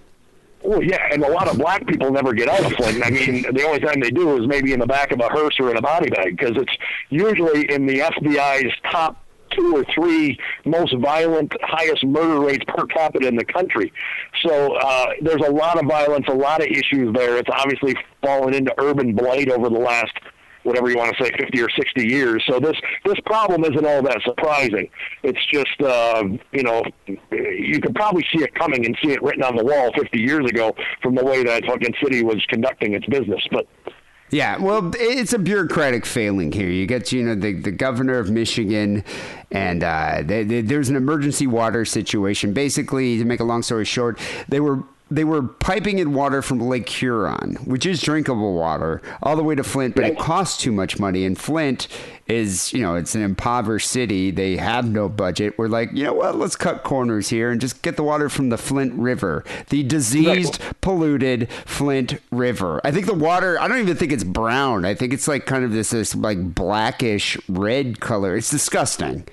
Well, yeah, and a lot of black people never get out of Flint. I mean, the only time they do is maybe in the back of a hearse or in a body bag, because it's usually in the FBI's top two or three most violent, highest murder rates per capita in the country. So uh, there's a lot of violence, a lot of issues there. It's obviously fallen into urban blight over the last whatever you want to say, 50 or 60 years. So this this problem isn't all that surprising. It's just, uh, you know, you could probably see it coming and see it written on the wall 50 years ago from the way that fucking city was conducting its business. But Yeah, well, it's a bureaucratic failing here. You get, you know, the, the governor of Michigan, and uh, they, they, there's an emergency water situation. Basically, to make a long story short, they were they were piping in water from Lake Huron, which is drinkable water, all the way to Flint, but it costs too much money. And Flint is, you know, it's an impoverished city. They have no budget. We're like, you know what? Let's cut corners here and just get the water from the Flint River, the diseased, polluted Flint River. I think the water. I don't even think it's brown. I think it's like kind of this this like blackish red color. It's disgusting.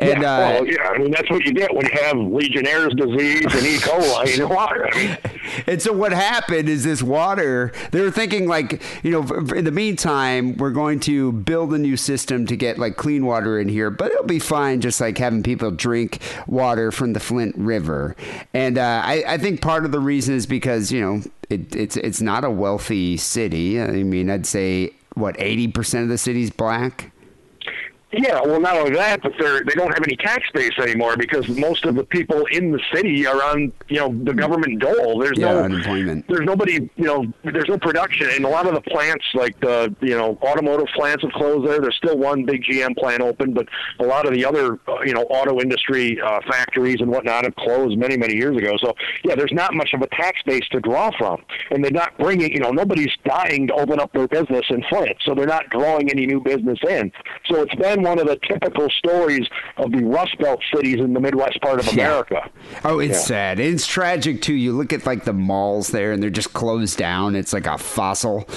And yeah, uh, well, yeah, I mean that's what you get when you have Legionnaire's disease and E. coli in your water. I mean, And so what happened is this water, they were thinking like, you know, in the meantime, we're going to build a new system to get like clean water in here, but it'll be fine just like having people drink water from the Flint River. And uh, I, I think part of the reason is because, you know, it, it's, it's not a wealthy city. I mean, I'd say, what, 80% of the city's black? Yeah, well, not only that, but they're they don't have any tax base anymore because most of the people in the city are on you know the government dole. There's Yeah, no unemployment. There's nobody you know. There's no production, and a lot of the plants, like the you know automotive plants, have closed there. There's still one big GM plant open, but a lot of the other uh, you know auto industry uh, factories and whatnot have closed many many years ago. So yeah, there's not much of a tax base to draw from, and they're not bringing you know nobody's dying to open up their business in Flint, so they're not drawing any new business in. So it's been one of the typical stories of the Rust Belt cities in the Midwest part of Yeah. America. Oh, it's Yeah. sad. It's tragic too. You look at like the malls there, and they're just closed down. It's like a fossil,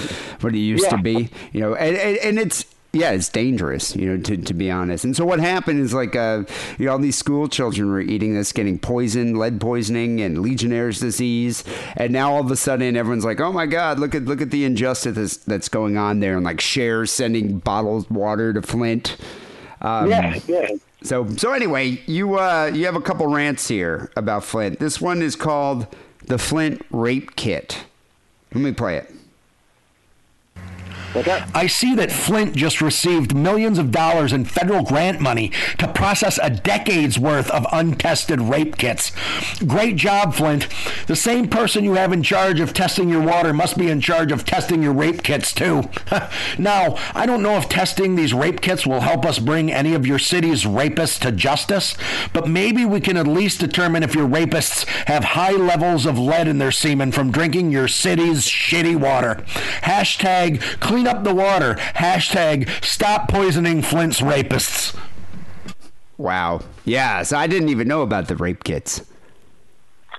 what it used to be. You know, and, and, and it's yeah, it's dangerous, you know, to, to be honest. And so what happened is like, uh, you know, all these school children were eating this, getting poisoned, lead poisoning, and Legionnaire's disease, and now all of a sudden everyone's like, oh my God, look at look at the injustice that's, that's going on there, and like Cher sending bottled water to Flint. Um, yeah, yeah. So so anyway, you uh, you have a couple rants here about Flint. This one is called the Flint Rape Kit. Let me play it. I see that Flint just received millions of dollars in federal grant money to process a decade's worth of untested rape kits. Great job, Flint. The same person you have in charge of testing your water must be in charge of testing your rape kits, too. now, I don't know if testing these rape kits will help us bring any of your city's rapists to justice, but maybe we can at least determine if your rapists have high levels of lead in their semen from drinking your city's shitty water. Hashtag clean up the water. Hashtag stop poisoning Flint's rapists. Wow. Yeah. So I didn't even know about the rape kits.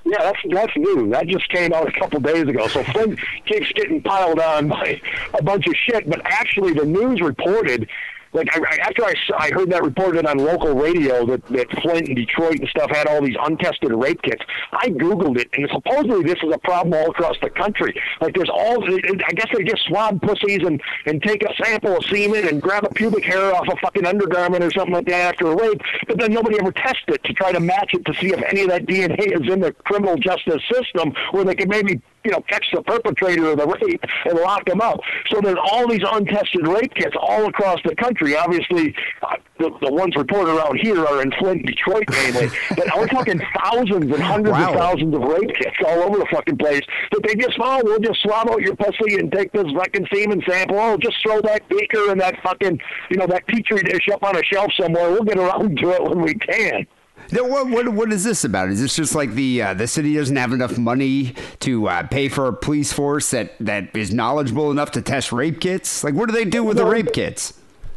Yeah, that's that's new. That just came out a couple days ago. So Flint keeps getting piled on by a bunch of shit. But actually, the news reported like I, I, after I, I heard that reported on local radio that, that Flint and Detroit and stuff had all these untested rape kits, I Googled it, and supposedly this is a problem all across the country. Like there's all, I guess they just swab pussies and, and take a sample of semen and grab a pubic hair off a fucking undergarment or something like that after a rape, but then nobody ever tests it to try to match it to see if any of that DNA is in the criminal justice system where they can maybe you know, catch the perpetrator of the rape and lock them up. So there's all these untested rape kits all across the country. Obviously, uh, the, the ones reported around here are in Flint, Detroit mainly. but we're talking thousands and hundreds wow. of thousands of rape kits all over the fucking place that they just, oh, we'll just swab out your pussy and take this fucking semen sample. Oh, just throw that beaker and that fucking, you know, that petri dish up on a shelf somewhere. We'll get around to it when we can. What, what, what is this about? Is this just like the uh, the city doesn't have enough money to uh, pay for a police force that, that is knowledgeable enough to test rape kits? Like, what do they do with the rape kits?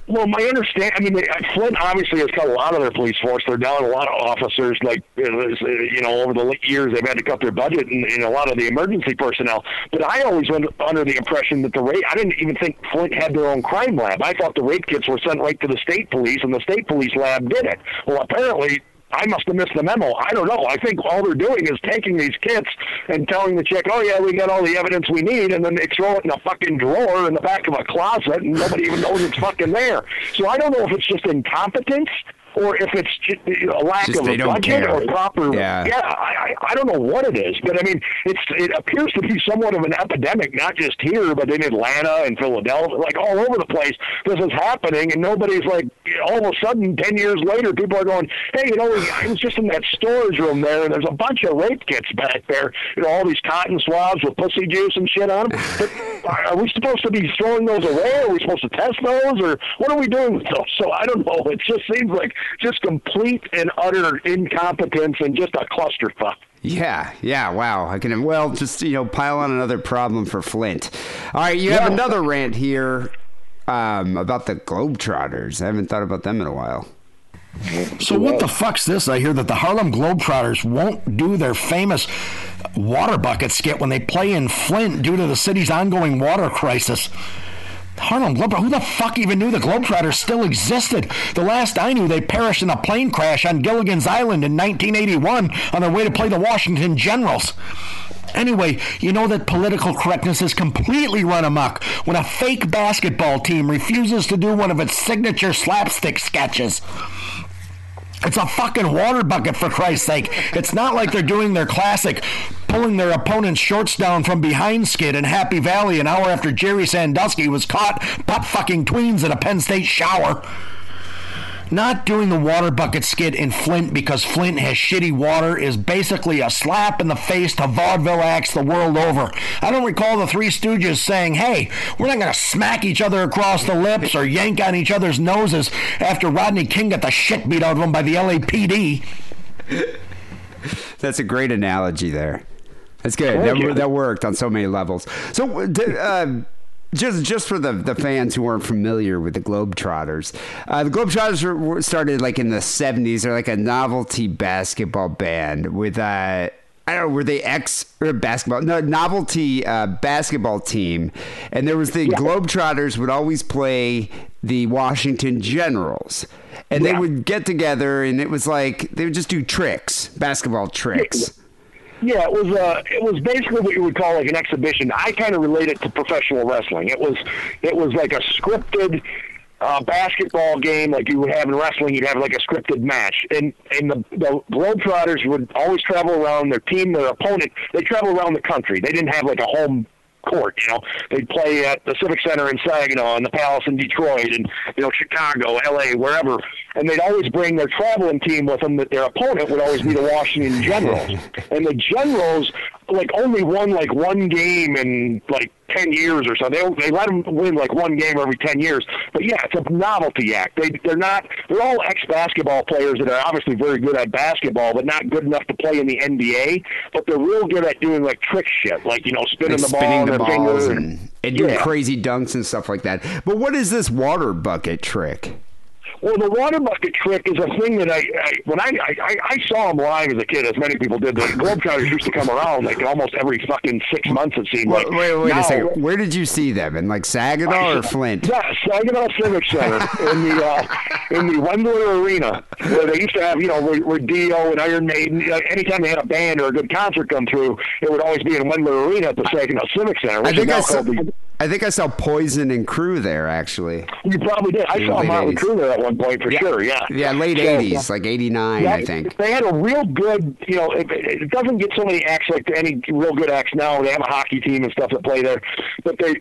Well, my understanding, I mean, Flint obviously has cut a lot of their police force. They're down a lot of officers. Like, uh, you know, over the years, they've had to cut their budget and, and a lot of the emergency personnel. But I always went under the impression that the rape, I didn't even think Flint had their own crime lab. I thought the rape kits were sent right to the state police and the state police lab did it. Well, apparently, I must have missed the memo. I don't know. I think all they're doing is taking these kits and telling the chick, "Oh yeah, we got all the evidence we need," and then they throw it in a fucking drawer in the back of a closet, and nobody even knows it's fucking there. So I don't know if it's just incompetence or if it's just a lack just of a budget care. or proper. Yeah, yeah I, I don't know what it is, but I mean, it's it appears to be somewhat of an epidemic, not just here, but in Atlanta and Philadelphia, like all over the place. This is happening, and nobody's like all of a sudden, ten years later, people are going, "Hey, you know, I was just in that storage room there, and there's a bunch of rape kits back there. You know, all these cotton swabs with pussy juice and shit on them. But are we supposed to be throwing those away? Are we supposed to test those, or what are we doing with those? So I don't know. It just seems like just complete and utter incompetence and just a clusterfuck. Yeah, yeah, wow. I can well just you know pile on another problem for Flint. All right, you yeah. have another rant here um, about the Globetrotters. I haven't thought about them in a while. So what the fuck's this? I hear that the Harlem Globetrotters won't do their famous water bucket skit when they play in Flint due to the city's ongoing water crisis. Harlem Globetrotters. Who the fuck even knew the Globetrotters still existed? The last I knew, they perished in a plane crash on Gilligan's Island in 1981 on their way to play the Washington Generals. Anyway, you know that political correctness is completely run amok when a fake basketball team refuses to do one of its signature slapstick sketches. It's a fucking water bucket for Christ's sake. It's not like they're doing their classic pulling their opponent's shorts down from behind skid in Happy Valley an hour after Jerry Sandusky was caught butt fucking tweens in a Penn State shower not doing the water bucket skit in Flint because Flint has shitty water is basically a slap in the face to vaudeville acts the world over. I don't recall the Three Stooges saying, hey, we're not going to smack each other across the lips or yank on each other's noses after Rodney King got the shit beat out of him by the LAPD. That's a great analogy there. That's good. That, that, worked on so many levels. So, uh, just just for the, the fans who aren't familiar with the Globetrotters, uh, the Globetrotters were, were started like in the '70s. They're like a novelty basketball band with uh, I don't know, were they ex or basketball? No, novelty uh, basketball team. And there was the Globetrotters would always play the Washington Generals. And they would get together and it was like they would just do tricks, basketball tricks. Yeah, it was uh, it was basically what you would call like an exhibition. I kind of relate it to professional wrestling. It was it was like a scripted uh, basketball game, like you would have in wrestling. You'd have like a scripted match, and and the the Globetrotters would always travel around their team, their opponent. They travel around the country. They didn't have like a home court. You know, they'd play at the Civic Center in Saginaw, and the Palace in Detroit, and you know Chicago, L.A., wherever. And they'd always bring their traveling team with them. That their opponent would always be the Washington Generals, and the Generals like only won like one game in like ten years or so. They they let them win like one game every ten years. But yeah, it's a novelty act. They they're not. They're all ex basketball players that are obviously very good at basketball, but not good enough to play in the NBA. But they're real good at doing like trick shit, like you know spinning Like the ball spinning the their balls fingers and, and doing Yeah. crazy dunks and stuff like that. But what is this water bucket trick? Well, the water bucket trick is a thing that I, I when I, I I saw them live as a kid, as many people did. The Globetrotters used to come around like almost every fucking six months. It seemed Wait, like. wait, wait Now- a second. Where did you see them? In like Saginaw or Flint? Yeah, Saginaw Civic Center in the uh, in the Wendler Arena, where they used to have, you know, where, where Dio and Iron Maiden. uh, Anytime they had a band or a good concert come through, it would always be in Wendler Arena at the Saginaw Civic Center. Which I think is now I saw. called the, I think I saw Poison and Crew there actually. you probably did. I saw Motley 80s. Crue there at one point for sure. Yeah. Yeah, late So, '80s, like '89, I think. They had a real good, you know, it, it doesn't get so many acts like any real good acts now. They have a hockey team and stuff that play there, but they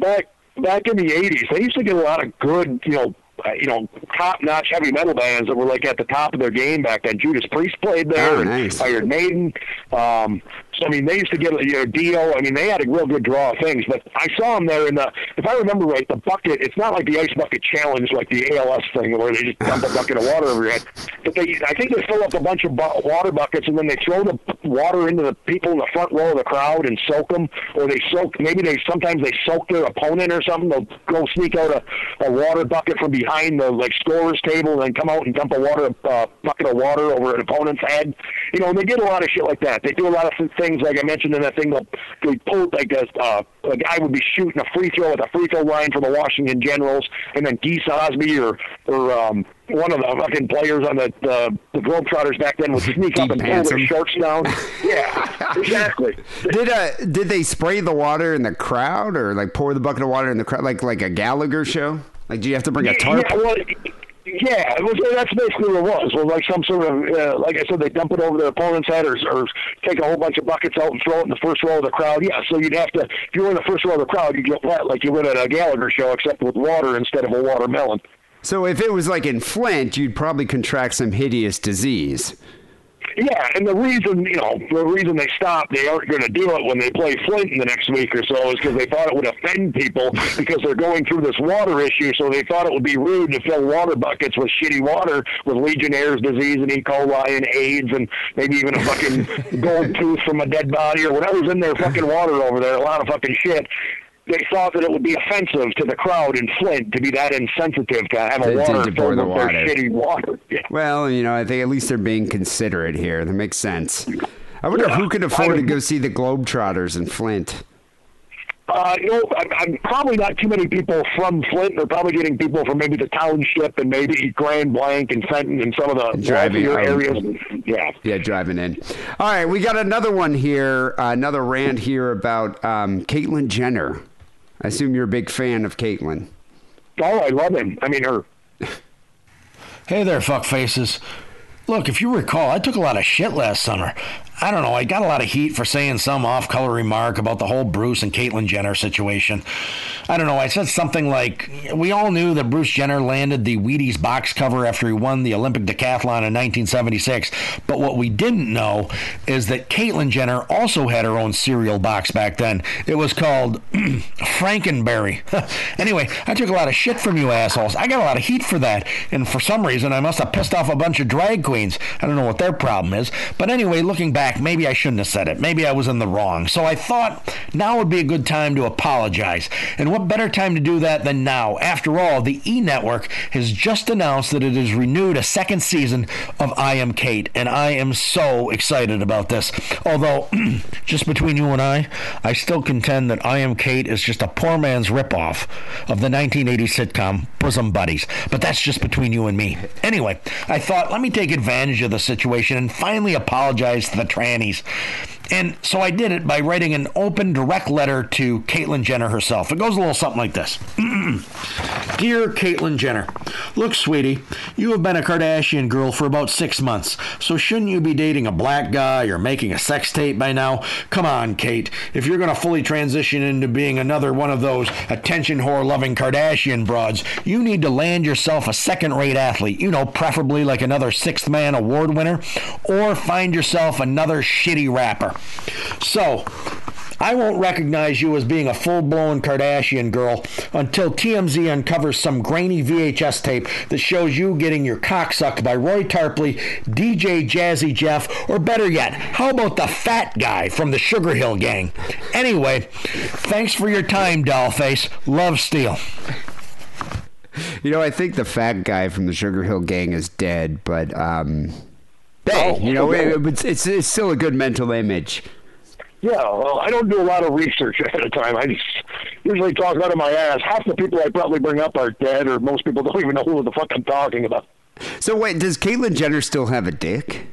back back in the '80s, they used to get a lot of good, you know. Uh, you know, top-notch heavy metal bands that were like at the top of their game back then. Judas Priest played there, Oh, and nice. Iron Maiden. Um, so I mean, they used to get you know Dio. I mean, they had a real good draw of things. But I saw them there in the, if I remember right, the bucket. It's not like the ice bucket challenge, like the ALS thing, where they just dump a bucket of water over your head. But they, I think they fill up a bunch of bu- water buckets and then they throw the water into the people in the front row of the crowd and soak them, or they soak. Maybe they sometimes they soak their opponent or something. They'll go sneak out a, a water bucket from behind the like scorer's table and then come out and dump a water uh, bucket of water over an opponent's head. You know, and they did a lot of shit like that. They do a lot of th- things like I mentioned in that thing. They'll, they pull like a, uh, a guy would be shooting a free throw at the free throw line for the Washington Generals, and then Geese Ausbie or or um, one of the fucking players on the the, the Globetrotters back then would sneak up Deep and pull pants their shorts down. yeah, exactly. Did uh did they spray the water in the crowd or like pour the bucket of water in the crowd like like a Gallagher show? Like do you have to bring a tarp? Yeah, well, yeah, was, that's basically what it was. Was like some sort of, uh, like I said, they dump it over their opponent's head or, or take a whole bunch of buckets out and throw it in the first row of the crowd. Yeah, so you'd have to, if you were in the first row of the crowd, you'd get wet like you would at a Gallagher show, except with water instead of a watermelon. So if it was like in Flint, you'd probably contract some hideous disease. Yeah, and the reason, you know, the reason they stopped, they aren't going to do it when they play Flint in the next week or so is because they thought it would offend people because they're going through this water issue. So they thought it would be rude to fill water buckets with shitty water with Legionnaire's disease and E. coli and AIDS and maybe even a fucking gold tooth from a dead body or whatever's in their fucking water over there. A lot of fucking shit. They thought that it would be offensive to the crowd in Flint to be that insensitive to have a to- water filled the with their water. shitty water. Yeah. Well, you know, I think at least they're being considerate here. That makes sense. I wonder Yeah, who could afford I- to go see the Globetrotters in Flint. Uh, you know, I'm, I'm probably not too many people from Flint. They're probably getting people from maybe the township and maybe Grand Blanc and Fenton and some of the Driving areas. Yeah. Yeah, driving in. All right, we got another one here, uh, another rant here about um, Caitlyn Jenner. I assume you're a big fan of Caitlyn. Oh, I love him. I mean, her. Hey there, fuck faces. Look, if you recall, I took a lot of shit last summer. I don't know, I got a lot of heat for saying some off color remark about the whole Bruce and Caitlyn Jenner situation. I don't know, I said something like, We all knew that Bruce Jenner landed the Wheaties box cover after he won the Olympic decathlon in 1976, but what we didn't know is that Caitlyn Jenner also had her own cereal box back then. It was called Frankenberry. anyway, I took a lot of shit from you assholes. I got a lot of heat for that, and for some reason, I must have pissed off a bunch of drag queens. I don't know what their problem is, but anyway, looking back back, maybe I shouldn't have said it. Maybe I was in the wrong. So I thought now would be a good time to apologize. And what better time to do that than now? After all, the E Network has just announced that it has renewed a second season of I Am Cait, and I am so excited about this. Although, just between you and I, I still contend that I Am Cait is just a poor man's ripoff of the 1980s sitcom Bosom Buddies. But that's just between you and me. Anyway, I thought, let me take advantage of the situation and finally apologize to the trannies. And so I did it by writing an open, direct letter to Caitlyn Jenner herself. It goes a little something like this Dear Caitlyn Jenner, look, sweetie, you have been a Kardashian girl for about six months, so shouldn't you be dating a black guy or making a sex tape by now? Come on, Cait. If you're going to fully transition into being another one of those attention whore loving Kardashian broads, you need to land yourself a second rate athlete, you know, preferably like another sixth man award winner, or find yourself another shitty rapper. So, I won't recognize you as being a full blown Kardashian girl until TMZ uncovers some grainy VHS tape that shows you getting your cock sucked by Roy Tarpley, DJ Jazzy Jeff, or better yet, how about the fat guy from the Sugar Hill Gang? Anyway, thanks for your time, Dollface. Love Steele. You know, I think the fat guy from the Sugar Hill Gang is dead, but um, hey, Oh, you know, okay. it, it's, it's it's still a good mental image. Yeah, well, I don't do a lot of research ahead of time. I just usually talk out of my ass. Half the people I probably bring up are dead, or most people don't even know who the fuck I'm talking about. So wait, does Caitlyn Jenner still have a dick?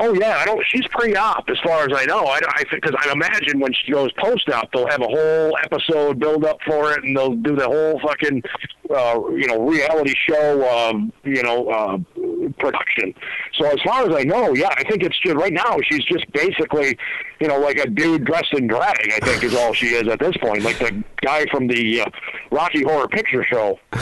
Oh yeah, I don't. She's pre-op as far as I know. I, I because I imagine when she goes post-op, they'll have a whole episode build up for it, and they'll do the whole fucking, uh, you know, reality show, um, you know, uh, production. So as far as I know, yeah, I think it's just right now she's just basically, you know, like a dude dressed in drag. I think is all she is at this point, like the guy from the uh, Rocky Horror Picture Show.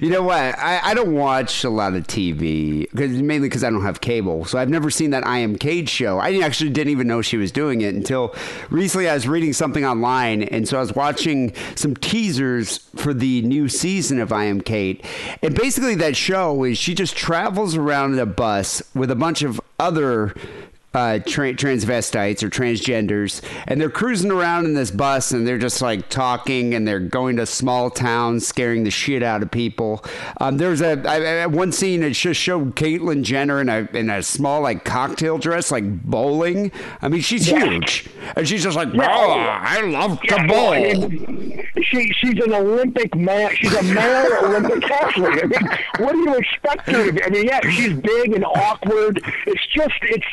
You know what? I, I don't watch a lot of TV because mainly because I don't have cable. So I've never seen that I Am Cait show. I actually didn't even know she was doing it until recently. I was reading something online, and so I was watching some teasers for the new season of I Am Cait. And basically, that show is she just travels around in a bus with a bunch of other uh, tra- transvestites or transgenders, and they're cruising around in this bus, and they're just like talking, and they're going to small towns, scaring the shit out of people. Um, there's a I, I, one scene that just showed Caitlyn Jenner in a in a small like cocktail dress, like bowling. I mean, she's huge, and she's just like, oh, I love to bowl. I mean, she she's an Olympic man. She's a male Olympic athlete. I mean, what do you expect her to be? I mean, yeah, she's big and awkward. It's just it's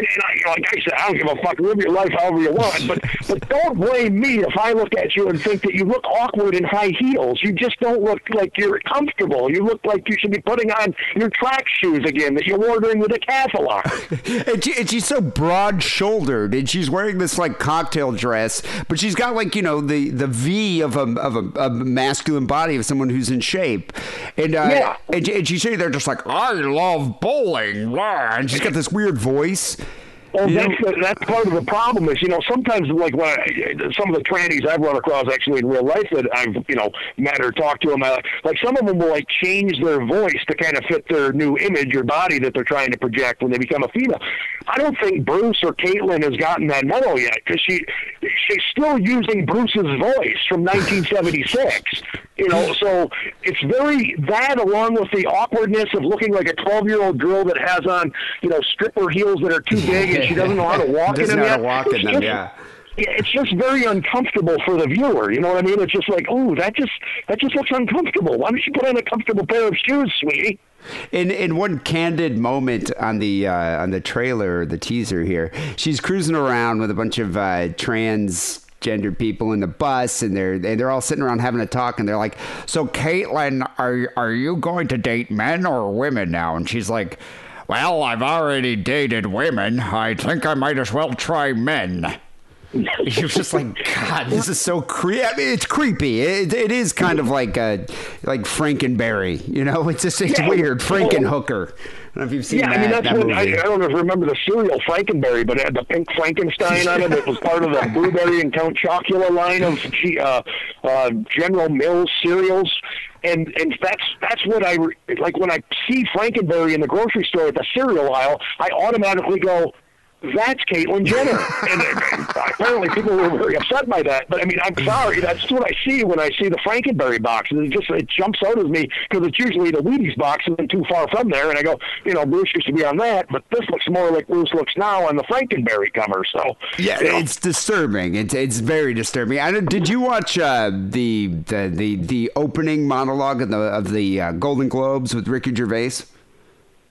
and, and I, like I said, I don't give a fuck. Live your life however you want, but but don't blame me if I look at you and think that you look awkward in high heels. You just don't look like you're comfortable. You look like you should be putting on your track shoes again that you wore during the decathlon. And, she, and she's so broad shouldered, and she's wearing this like cocktail dress, but she's got like you know the the V of a of a, a masculine body of someone who's in shape, and uh, Yeah. and, and she's sitting there just like I love bowling, and she's got this weird voice. Well, You that's the, that's part of the problem. Is you know sometimes like when I, some of the trannies I've run across actually in real life that I've you know met or talked to them, I, like some of them will like change their voice to kind of fit their new image or body that they're trying to project when they become a female. I don't think Bruce or Caitlyn has gotten that memo yet because she she's still using Bruce's voice from 1976. You know, so it's very that along with the awkwardness of looking like a 12 year old girl that has on you know stripper heels that are too big and she doesn't know how to walk Doesn't in them know how to walk in them, yeah. It's just very uncomfortable for the viewer. You know what I mean? It's just like, oh, that just that just looks uncomfortable. Why don't you put on a comfortable pair of shoes, sweetie? In in one candid moment on the uh, on the trailer, the teaser here, she's cruising around with a bunch of uh, transgendered people in the bus, and they're and they're all sitting around having a talk, and they're like, "So, Caitlyn, are are you going to date men or women now?" And she's like. Well, I've already dated women. I think I might as well try men. You're just like, God, this is so creepy. I mean, it's creepy. It, it is kind of like uh, like Frankenberry, you know. It's just it's Yeah. weird. Frankenhooker. I don't know if you've seen Yeah, that, I mean that's that what. I, I don't know if you remember the cereal Frankenberry, but it had the pink Frankenstein on it. It was part of the Boo Berry and Count Chocula line of uh, uh, General Mills cereals. And and that's that's what I like when I see Frankenberry in the grocery store at the cereal aisle. I automatically go, that's Caitlyn Jenner. and, and apparently people were very upset by that. But I mean, I'm sorry. That's what I see when I see the Frankenberry box. It just it jumps out at me because it's usually the Wheaties box and then too far from there. And I go, you know, Bruce used to be on that, but this looks more like Bruce looks now on the Frankenberry cover. So Yeah, you know. it's disturbing. It's it's very disturbing. I don't, did you watch uh, the, the the the opening monologue of the of the uh, Golden Globes with Ricky Gervais?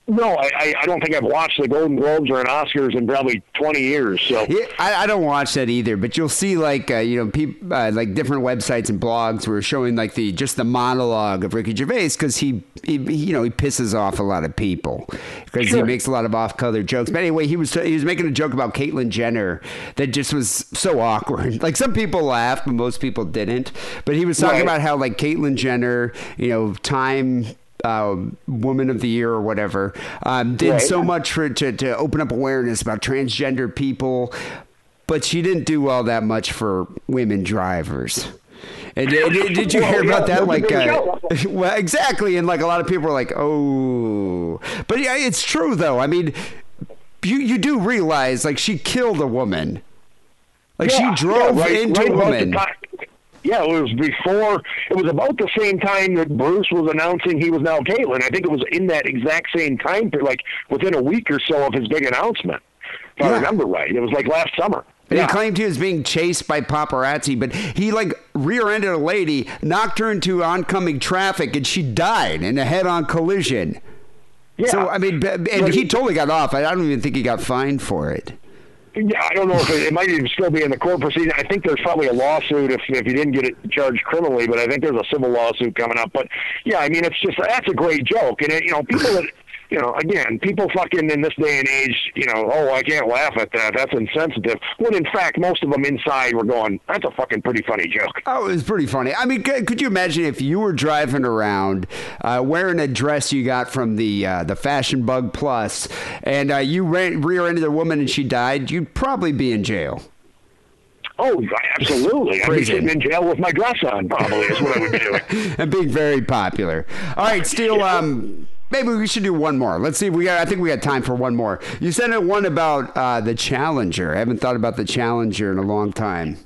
No, I, I- don't think I've watched the Golden Globes or an Oscars in probably 20 years. So Yeah, I, I don't watch that either, but you'll see like uh, you know peop, uh, like different websites and blogs were showing like the just the monologue of Ricky Gervais because he, he you know he pisses off a lot of people because he makes a lot of off color jokes. But anyway, he was he was making a joke about Caitlyn Jenner that just was so awkward. Like some people laughed, but most people didn't. But he was talking Right. about how like Caitlyn Jenner, you know, time. Uh, woman of the year or whatever um, did Right. so much for to, to open up awareness about transgender people but she didn't do all that much for women drivers. And did, you hear about that? Like, uh, well, exactly. And like a lot of people are like, "Oh," but yeah, it's true though. I mean, you you do realize like she killed a woman. Like Yeah, she drove yeah, right- into right a woman. time- Yeah, it was before. It was about the same time that Bruce was announcing he was now Caitlyn. I think it was in that exact same time, period, like within a week or so of his big announcement. If I remember right, it was like last summer. And yeah. he claimed he was being chased by paparazzi, but he like rear-ended a lady, knocked her into oncoming traffic, and she died in a head-on collision. yeah. So I mean, and he totally got off. I don't even think he got fined for it. Yeah, I don't know if it, it might even still be in the court proceeding. I think there's probably a lawsuit if if you didn't get it charged criminally, but I think there's a civil lawsuit coming up. But yeah, I mean, it's just that's a great joke, and it, you know, people that you know, again, people fucking in this day and age, you know, oh, I can't laugh at that. That's insensitive. When in fact, most of them inside were going, that's a fucking pretty funny joke. Oh, it was pretty funny. I mean, could, you imagine if you were driving around uh, wearing a dress you got from the uh, the Fashion Bug Plus, and uh, you ran, rear-ended a woman and she died? You'd probably be in jail. Oh, absolutely. I'd be sitting in jail with my dress on, probably, is what I would be doing. and being very popular. All right, Steele. Um, maybe we should do one more. Let's see. We got. I think we got time for one more. You sent it one about uh, the Challenger. I haven't thought about the Challenger in a long time.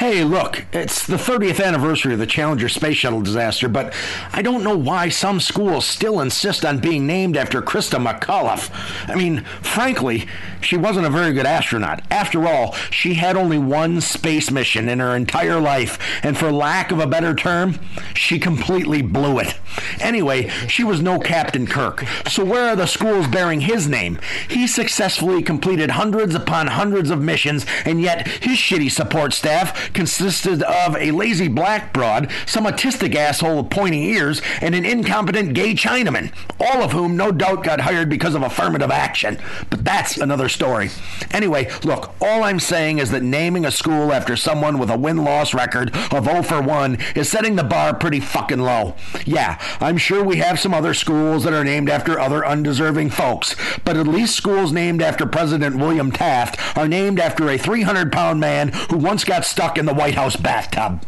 Hey, look, it's the 30th anniversary of the Challenger space shuttle disaster, but I don't know why some schools still insist on being named after Christa McAuliffe. I mean, frankly, she wasn't a very good astronaut. After all, she had only one space mission in her entire life, and for lack of a better term, she completely blew it. Anyway, she was no Captain Kirk, so where are the schools bearing his name? He successfully completed hundreds upon hundreds of missions, and yet his shitty support staff consisted of a lazy black broad, some autistic asshole with pointy ears, and an incompetent gay Chinaman, all of whom no doubt got hired because of affirmative action. But that's another story. Anyway, look, all I'm saying is that naming a school after someone with a win loss record of 0 for 1 is setting the bar pretty fucking low. Yeah, I'm sure we have some other schools that are named after other undeserving folks, but at least schools named after President William Taft are named after a 300 pound man who once got stuck in the White House bathtub.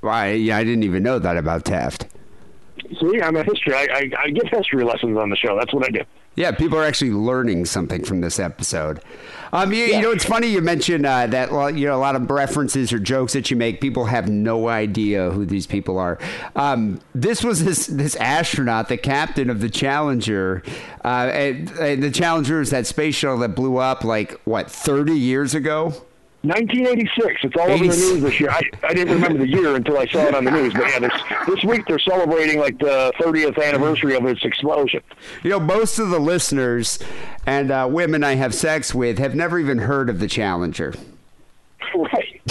Why? Yeah, I didn't even know that about Taft. See, I'm a history. I, I, I give history lessons on the show. That's what I do. Yeah, people are actually learning something from this episode. Um, you, you know, it's funny you mentioned uh, that. You know, a lot of references or jokes that you make, people have no idea who these people are. Um, this was this this astronaut, the captain of the Challenger, uh, and, and the Challenger is that space shuttle that blew up like what thirty years ago. 1986. It's all over the news this year. I, I didn't remember the year until I saw it on the news. But yeah, this, this week they're celebrating like the 30th anniversary of its explosion. You know, most of the listeners and uh, women I have sex with have never even heard of the Challenger. Right.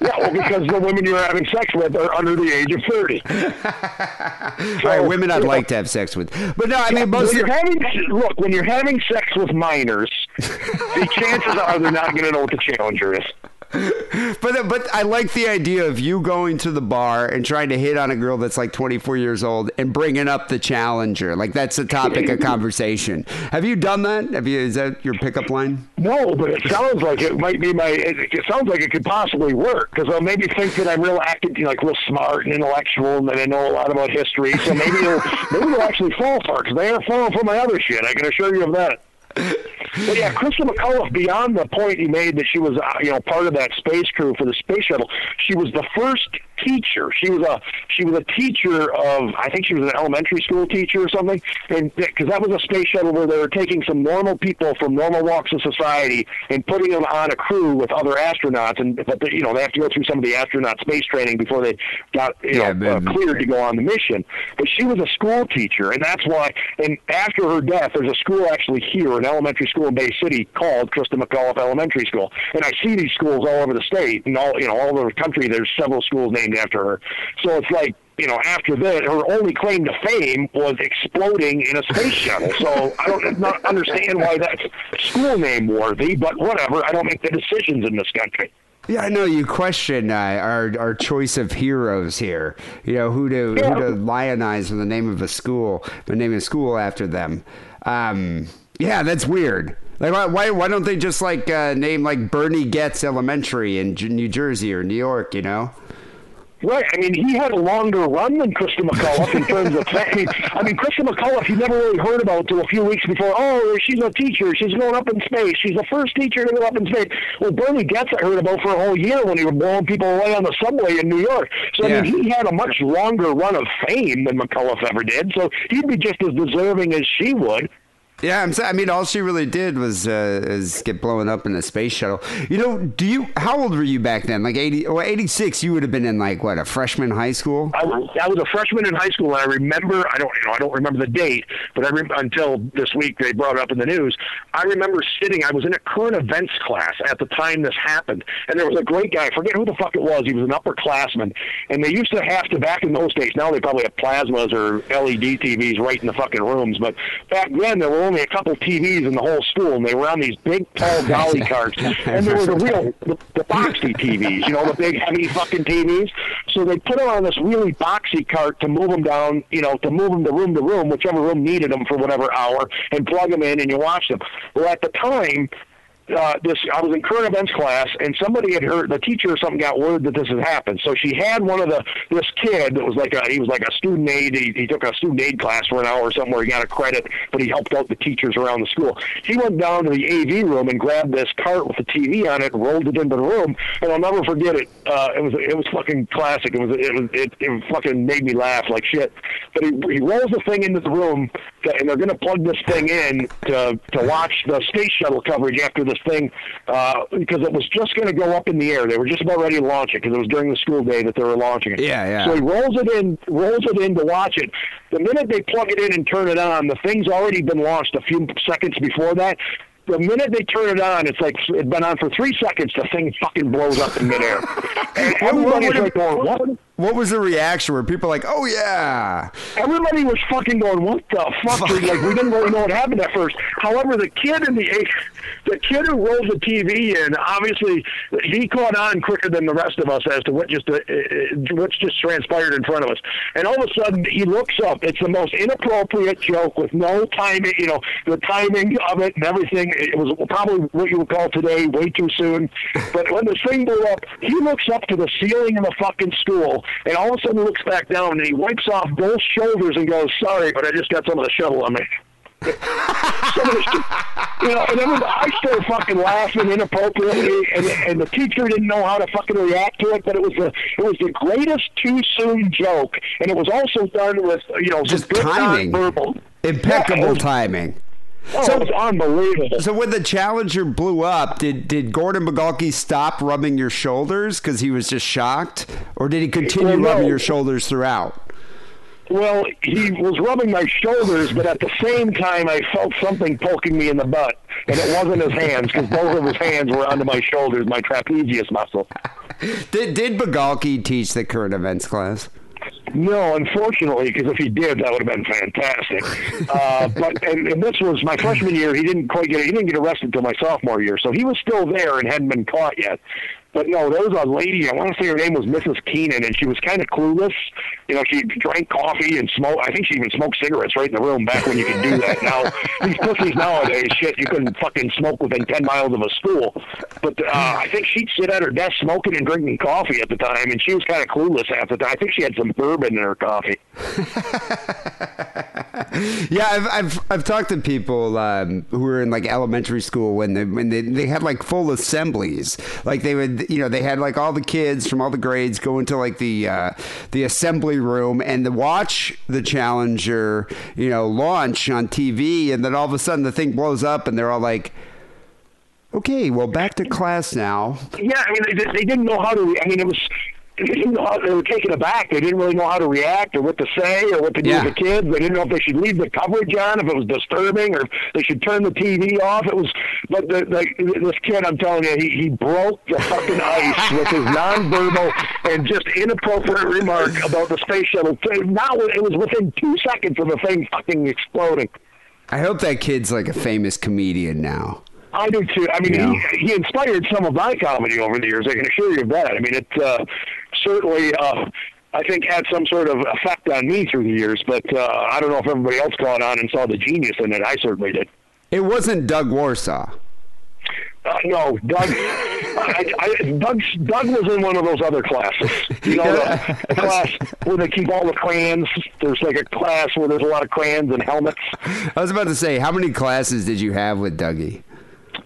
yeah, well, because the women you're having sex with are under the age of 30. All right, women I'd like to have sex with, but no, I mean most. When Of, you're having look, when you're having sex with minors, the chances are they're not going to know what the challenger is. But but I like the idea of you going to the bar and trying to hit on a girl that's like 24 years old and bringing up the challenger. Like that's a topic of conversation. Have you done that? Have you? Is that your pickup line? No, but it sounds like it might be my. It, it sounds like it could possibly work because they'll maybe think that I'm real active, like real smart and intellectual, and that I know a lot about history. So maybe they'll maybe they'll actually fall for it because they are falling for my other shit. I can assure you of that. But yeah, Christa McCullough, beyond the point he made that she was, uh, you know, part of that space crew for the space shuttle, she was the first teacher. She was a she was a teacher of I think she was an elementary school teacher or something, and because that was a space shuttle where they were taking some normal people from normal walks of society and putting them on a crew with other astronauts, and but they, you know they have to go through some of the astronaut space training before they got you Yeah, know uh, cleared to go on the mission. But she was a school teacher, and that's why. And after her death, there's a school actually here, an elementary school in Bay City called Christa McAuliffe Elementary School. And I see these schools all over the state and all you know all over the country. There's several schools named after her. So it's like. You know, after that, her only claim to fame was exploding in a space shuttle. So I don't not understand why that's school name worthy, but whatever. I don't make the decisions in this country. Yeah, I know you question uh, our our choice of heroes here. You know who to Yeah. who to lionize with the name of a school, the name of a school after them. Um, yeah, that's weird. Like why why, why don't they just like uh, name like Bernie Goetz Elementary in J- New Jersey or New York? You know. Right. I mean, he had a longer run than Christa McCullough in terms of fame. I mean, Christa McCullough, you never really heard about until a few weeks before. Oh, she's a teacher. She's going up in space. She's the first teacher to go up in space. Well, Bernie Goetz, I heard about for a whole year when he was blowing people away on the subway in New York. So, I mean, he had a much longer run of fame than McCullough ever did. So he'd be just as deserving as she would. Yeah, I'm. I mean, all she really did was uh, is get blown up in a space shuttle. You know, do you? How old were you back then? Like eighty or eighty six? You would have been in like what a freshman high school. I was, I was a freshman in high school, and I remember I don't you know I don't remember the date, but I until this week they brought it up in the news. I remember sitting. I was in a current events class at the time this happened, and there was a great guy. I forget who the fuck it was. He was an upperclassman, and they used to have to back in those days. Now they probably have plasmas or LED TVs right in the fucking rooms, but back then there were only a couple TVs in the whole school, and they were on these big tall dolly carts, and there were the real the, the boxy TVs, you know, the big heavy fucking TVs. So they put them on this really boxy cart to move them down, you know, to move them to room to room, whichever room needed them for whatever hour, and plug them in, and you watch them. Well, at the time, uh, this I was in current events class, and somebody had heard the teacher or something got word that this had happened. So she had one of the this kid that was like a he was like a student aid. He, he took a student aid class for an hour or something where he got a credit, but he helped out the teachers around the school. He went down to the AV room and grabbed this cart with the TV on it, rolled it into the room, and I'll never forget it. Uh, it was it was fucking classic. It was it was it, it fucking made me laugh like shit. But he he rolls the thing into the room, and they're gonna plug this thing in to to watch the space shuttle coverage after this thing uh, because it was just going to go up in the air. They were just about ready to launch it because it was during the school day that they were launching it. Yeah, yeah. So he rolls it in, rolls it in to watch it. The minute they plug it in and turn it on, the thing's already been launched a few seconds before that. The minute they turn it on, it's like it's been on for three seconds. The thing fucking blows up in midair, and everybody's like going, "What?" What was the reaction? Were people like, "Oh yeah"? everybody was fucking going, "What the fuck?" Fuck. Like we didn't really know what happened at first. However, the kid in the the kid who rolled the TV in, obviously, he caught on quicker than the rest of us as to what just uh, uh, what's just transpired in front of us. And all of a sudden, he looks up. It's the most inappropriate joke with no timing. You know, the timing of it and everything. It was probably what you would call today way too soon. But when the thing blew up, he looks up to the ceiling of the fucking school, and all of a sudden looks back down and he wipes off both shoulders and goes, "Sorry, but I just got some of the shuttle on me." Some of the- you know, and everybody, I started fucking laughing inappropriately, and, and the teacher didn't know how to fucking react to it. But it was the it was the greatest too soon joke, and it was also done with you know Just timing. nonverbal. Impeccable Yeah, was- timing. Oh, So- it was unbelievable. So when the Challenger blew up, did did Gordon Bagalki stop rubbing your shoulders because he was just shocked, or did he continue Well, no. rubbing your shoulders throughout? Well, he was rubbing my shoulders, but at the same time, I felt something poking me in the butt, and it wasn't his hands because both of his hands were under my shoulders, my trapezius muscle. Did did Bagalki teach the current events class? No, unfortunately, because if he did, that would have been fantastic. Uh, but and, and this was my freshman year. He didn't quite get he didn't get arrested until my sophomore year, so he was still there and hadn't been caught yet. But no, there was a lady. I want to say her name was Mrs. Keenan, and she was kind of clueless. You know, she drank coffee and smoked. I think she even smoked cigarettes right in the room back when you could do that. Now these pussies nowadays, shit, you couldn't fucking smoke within ten miles of a school. But uh, I think she'd sit at her desk smoking and drinking coffee at the time, and she was kind of clueless half the time. I think she had some bourbon in her coffee. yeah, I've, I've I've talked to people um, who were in like elementary school when they when they, they had like full assemblies. Like they would, you know, they had like all the kids from all the grades go into like the uh, the assembly room and to watch the Challenger, you know, launch on TV, and then all of a sudden the thing blows up, and they're all like. Okay, well, back to class now. Yeah, I mean, they, they didn't know how to. I mean, it was they didn't know how, they were taken aback. They didn't really know how to react or what to say or what to do Yeah. with the kids. They didn't know if they should leave the coverage on, if it was disturbing, or if they should turn the TV off. It was, but the, the, this kid, I'm telling you, he, he broke the fucking ice with his nonverbal and just inappropriate remark about the space shuttle. Now it was within two seconds of the thing fucking exploding. I hope that kid's like a famous comedian now. I do too. I mean, Yeah. he, he inspired some of my comedy over the years. I can assure you of that. I mean, it uh, certainly, uh, I think, had some sort of effect on me through the years. But uh, I don't know if everybody else caught on and saw the genius in it. I certainly did. It wasn't Doug Warsaw. Uh, no, Doug. I, I, Doug. Doug was in one of those other classes. You know, the, the class where they keep all the crayons. There's like a class where there's a lot of crayons and helmets. I was about to say, how many classes did you have with Dougie?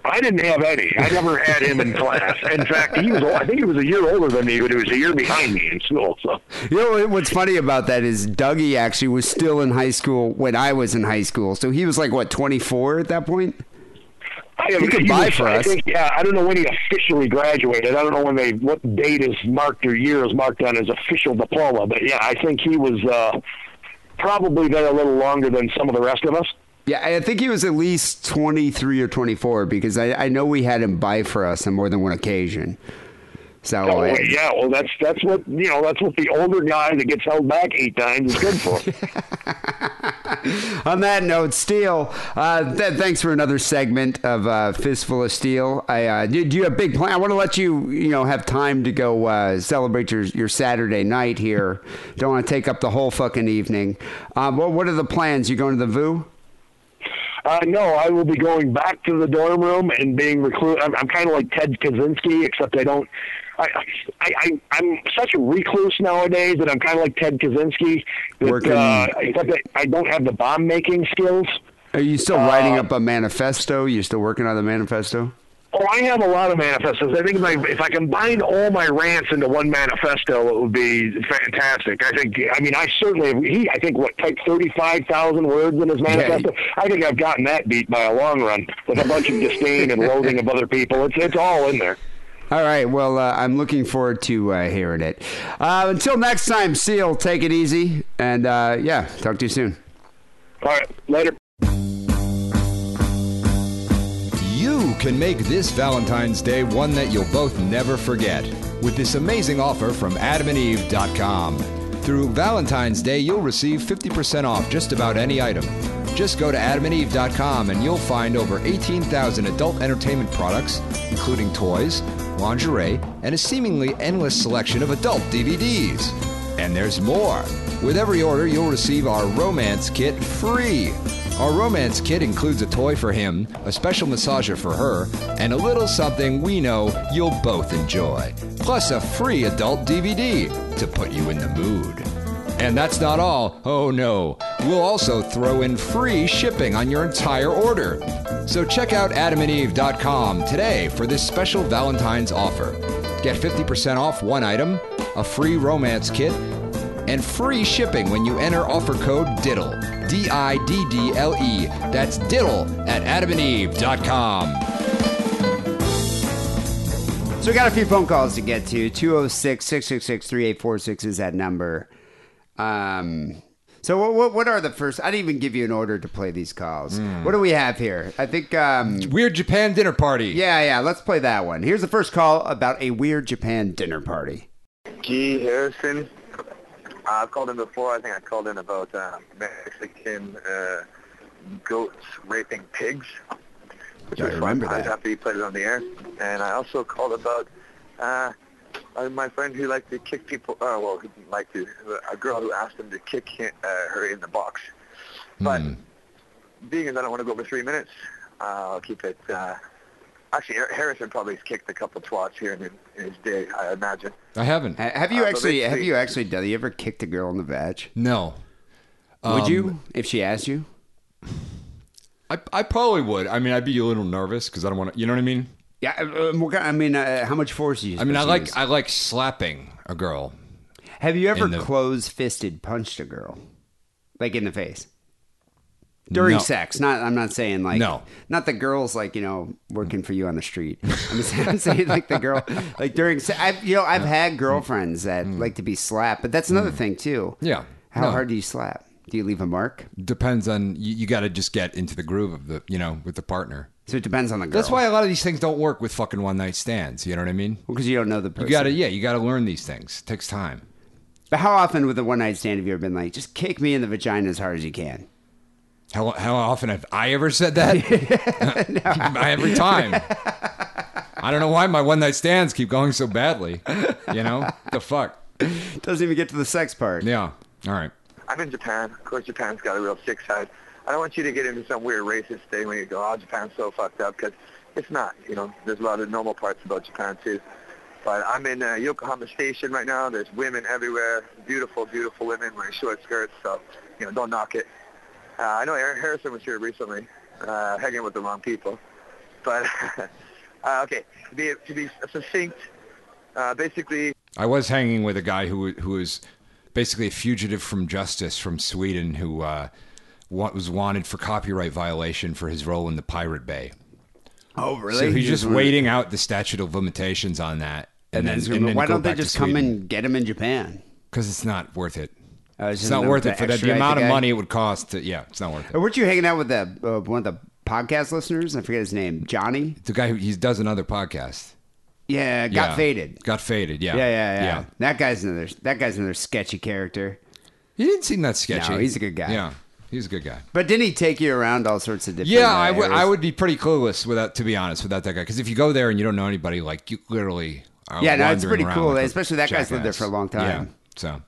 I didn't have any. I never had him in class. In fact, he was. I think he was a year older than me, but he was a year behind me in school. So You know what's funny about that is Dougie actually was still in high school when I was in high school. So he was like what 24 at that point. I, He could buy was- for I us. Think, yeah, I don't know when he officially graduated. I don't know when they what date is marked or year is marked on his official diploma. But yeah, I think he was uh, probably there a little longer than some of the rest of us. Yeah, I think he was at least 23 or 24 because I, I know we had him buy for us on more than one occasion. So Oh, uh, yeah, well, that's that's what you know. That's what the older guy that gets held back eight times is good for. on that note, Steele, uh, th- thanks for another segment of uh, Fistful of Steele. I uh, you have a big plan? I want to let you you know have time to go uh, celebrate your your Saturday night here. Don't want to take up the whole fucking evening. Um, what what are the plans? You going to the VU? Uh, no, I will be going back to the dorm room and being recluse. I'm, I'm kind of like Ted Kaczynski, except I don't. I, I, I, I'm such a recluse nowadays that I'm kind of like Ted Kaczynski. That, Working- Uh, except that I don't have the bomb making skills. Are you still Uh, writing up a manifesto? You still working on the manifesto? Oh, I have a lot of manifestos. I think if I, if I combine all my rants into one manifesto, it would be fantastic. I think. I mean, I certainly. He, I think, what typed thirty-five thousand words in his manifesto. I think I've gotten that beat by a long run with a bunch of disdain and loathing of other people. It's it's all in there. All right. Well, uh, I'm looking forward to uh, hearing it. Uh, until next time, Seal, take it easy. And uh, yeah, talk to you soon. All right, later. Can make this Valentine's Day one that you'll both never forget with this amazing offer from adamandeve.com. Through Valentine's Day, you'll receive 50% off just about any item. Just go to adamandeve.com and you'll find over 18,000 adult entertainment products, including toys, lingerie, and a seemingly endless selection of adult DVDs. And there's more. With every order, you'll receive our romance kit free. Our romance kit includes a toy for him, a special massager for her, and a little something we know you'll both enjoy. Plus a free adult DVD to put you in the mood. And that's not all. Oh no. We'll also throw in free shipping on your entire order. So check out adamandeve.com today for this special Valentine's offer. Get 50% off one item, a free romance kit, and free shipping when you enter offer code DIDDLE. D I D D L E. That's diddle at adamandeve.com. So we got a few phone calls to get to. 206 666 3846 is that number. Um, so what, what what are the first? I didn't even give you an order to play these calls. What do we have here? I think um, Weird Japan dinner party. yeah yeah. Let's play that one. Here's the first call about a weird Japan dinner party. Guy Harrison. I've called in before. I think I called in about uh, Mexican uh, goats raping pigs. Which Yeah, I remember fun. I was that. happy you played it on the air. And I also called about Uh, uh, my friend who liked to kick people, uh, well, who didn't like to, a girl who asked him to kick hi- uh, her in the box. But being as I don't want to go over three minutes, uh, I'll keep it. Uh, actually, Harrison probably has kicked a couple twats here in, in his day, I imagine. I haven't. Ha- Have you Uh, but actually? Have basically- you actually done? You ever kicked a girl in the vag? No. Would Um, you if she asked you? I, I probably would. I mean, I'd be a little nervous because I don't want to. You know what I mean? Yeah. uh, what kind- I mean, uh, how much force do you? I mean, I supposed to like use? I like slapping a girl. Have you ever in the- closed fisted punched a girl, like in the face? During No. sex, not I'm not saying like No. not the girls like you know working for you on the street. I'm, just, I'm saying like the girl like during se- I've you know I've had girlfriends that like to be slapped, but that's another thing too. Mm. Yeah. How No. hard do you slap? Do you leave a mark? Depends on you. You got to just get into the groove of the you know with the partner. So it depends on the girl. That's why a lot of these things don't work with fucking one night stands. You know what I mean? because you don't know the person. You got to yeah. You got to learn these things. It takes time. But how often with a one night stand have you ever been like, just kick me in the vagina as hard as you can? How how often have I ever said that? Every time. I don't know why my one night stands keep going so badly. You know the fuck. Doesn't even get to the sex part. Yeah. All right. I'm in Japan. Of course, Japan's got a real sick side. I don't want you to get into some weird racist thing when you go, oh, Japan's so fucked up, because it's not. You know, there's a lot of normal parts about Japan, too. But I'm in uh, Yokohama Station right now. There's women everywhere, beautiful, beautiful women wearing short skirts, so, you know, don't knock it. Uh, I know Aaron Harrison was here recently, uh, hanging with the wrong people. But, uh, okay, to be, to be succinct, uh, basically, I was hanging with a guy who who was basically a fugitive from justice from Sweden who uh, was wanted for copyright violation for his role in the Pirate Bay. Oh, really? So he's just wanna- waiting out the statute of limitations on that, And, then, and then why don't they just come and get him in Japan? Because it's not worth it. Uh, it's It's not worth it for the, the amount of money it would cost. To, yeah, it's not worth it. Or weren't you hanging out with the uh, one of the podcast listeners? I forget his name. Johnny. The guy who he does another podcast. Yeah, got Yeah. faded. Got faded. Yeah. Yeah, yeah, yeah, That guy's another. That guy's another sketchy character. He didn't seem that sketchy. No, he's a good guy. Yeah, he's a good guy. But didn't he take you around all sorts of different? Yeah, I would. I would be pretty clueless without, to be honest, without that guy. Because if you go there and you don't know anybody, like you literally. Are Yeah, no, it's pretty cool, especially that guy's lived there for a long time. Yeah. So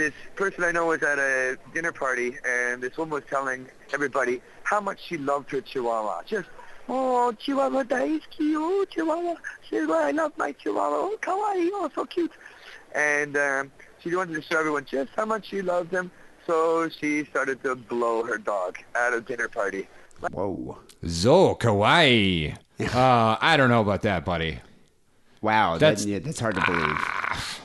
this person I know was at a dinner party, and this woman was telling everybody how much she loved her Chihuahua. Just, oh, Chihuahua daisuki, oh, Chihuahua. She said, I love my Chihuahua. Oh, kawaii, oh, so cute. And um, she wanted to show everyone just how much she loved him, so she started to blow her dog at a dinner party. Whoa! Zo kawaii. uh, I don't know about that, buddy. Wow, That's- that's yeah, that's hard to believe.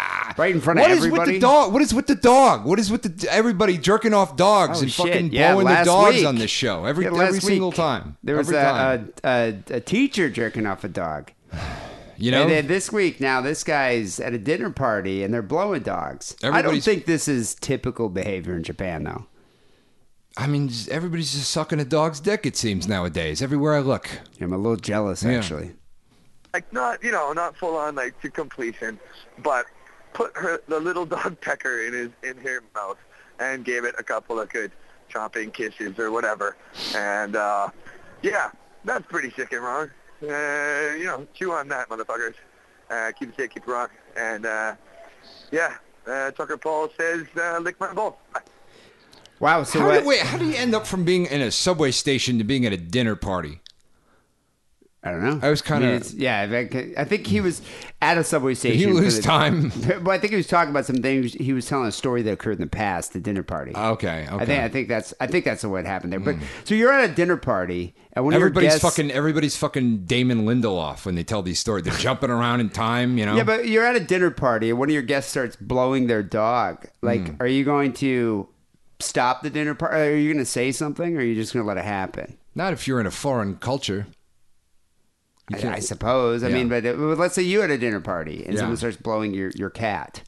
Ah, right in front What of is everybody. What is with the dog? What is with the dog? What is with the everybody jerking off dogs Oh, and shit. fucking Yeah, blowing the dogs week. on this show every Yeah, every last single week, time? There was a, time. a, a, a teacher jerking off a dog. you know, And then this week now, this guy's at a dinner party and they're blowing dogs. I don't think this is typical behavior in Japan, though. I mean, everybody's just sucking a dog's dick. It seems nowadays, everywhere I look. I'm a little jealous, Yeah. actually. like not you know not full on like to completion, but put her the little dog pecker in his in her mouth and gave it a couple of good chomping kisses or whatever, and uh, yeah, that's pretty sick and wrong. Uh, you know, chew on that, motherfuckers. Uh, keep it sick, keep it wrong, and uh, yeah. Uh, Tucker Paul says, uh, "Lick my balls." Wow. So How what? do, wait, how do you end up from being in a subway station to being at a dinner party? I don't know. I was kinda- mean, yeah. I think- I think he was at a subway Did station. he lose the- time? Well, I think he was talking about some things. He was telling a story that occurred in the past, the dinner party. Okay, okay. I think I think that's I think that's what happened there. But so you're at a dinner party, and when Everybody's guests, fucking everybody's fucking Damon Lindelof when they tell these stories. They're jumping around in time, you know. Yeah, but you're at a dinner party, and one of your guests starts blowing their dog. Like, Hmm. are you going to stop the dinner party? Are you going to say something, or are you just going to let it happen? not if you're in a foreign culture. I, I suppose. I Yeah. mean, but uh, let's say you at a dinner party, and Yeah. someone starts blowing your, your cat.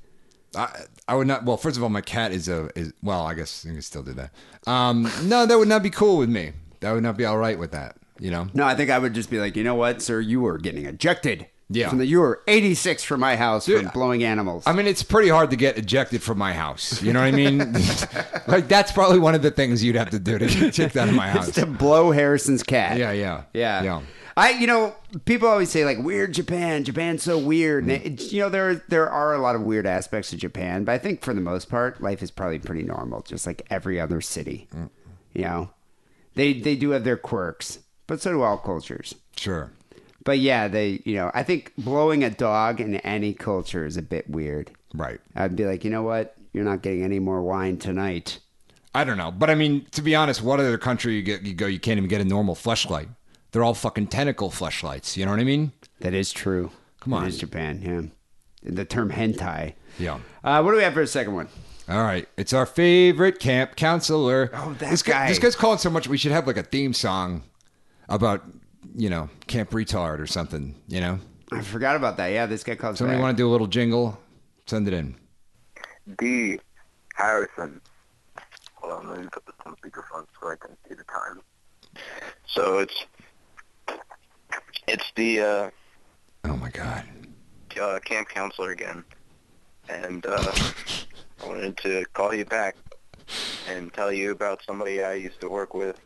I, I would not. Well, first of all, my cat is a is well. I guess you can still do that. Um, no, that would not be cool with me. That would not be all right with that. You know. No, I think I would just be like, you know what, sir, you are getting ejected. Yeah. From the, you were 86 from my house Dude, from blowing animals. I mean, it's pretty hard to get ejected from my house. You know what I mean? like that's probably one of the things you'd have to do to get kicked out of my house. It's to blow Harrison's cat. Yeah, yeah, Yeah. yeah. I, you know, people always say like weird Japan. Japan's so weird. Mm-hmm. And it, you know, there there are a lot of weird aspects of Japan, but I think for the most part, life is probably pretty normal, just like every other city. Mm. You know, they they do have their quirks, but so do all cultures. Sure. But yeah, they, you know, I think blowing a dog in any culture is a bit weird. Right. I'd be like, you know what? You're not getting any more wine tonight. I don't know, but I mean, to be honest, what other country you get you go, you can't even get a normal fleshlight. They're all fucking tentacle fleshlights. You know what I mean? That is true. Come on. It is Japan, yeah. The term hentai. Yeah. Uh, what do we have for a second one? All right, it's our favorite camp counselor. Oh, that this guy. This guy's calling so much. We should have like a theme song about you know camp retard or something. You know, I forgot about that. Yeah, this guy calls somebody back. want to do a little jingle? Send it in. Dee Harrison. Hold on, let me put this on speakerphone so I can see the time. So it's it's the uh, Oh my god. uh, camp counselor again, and uh, I wanted to call you back and tell you about somebody I used to work with.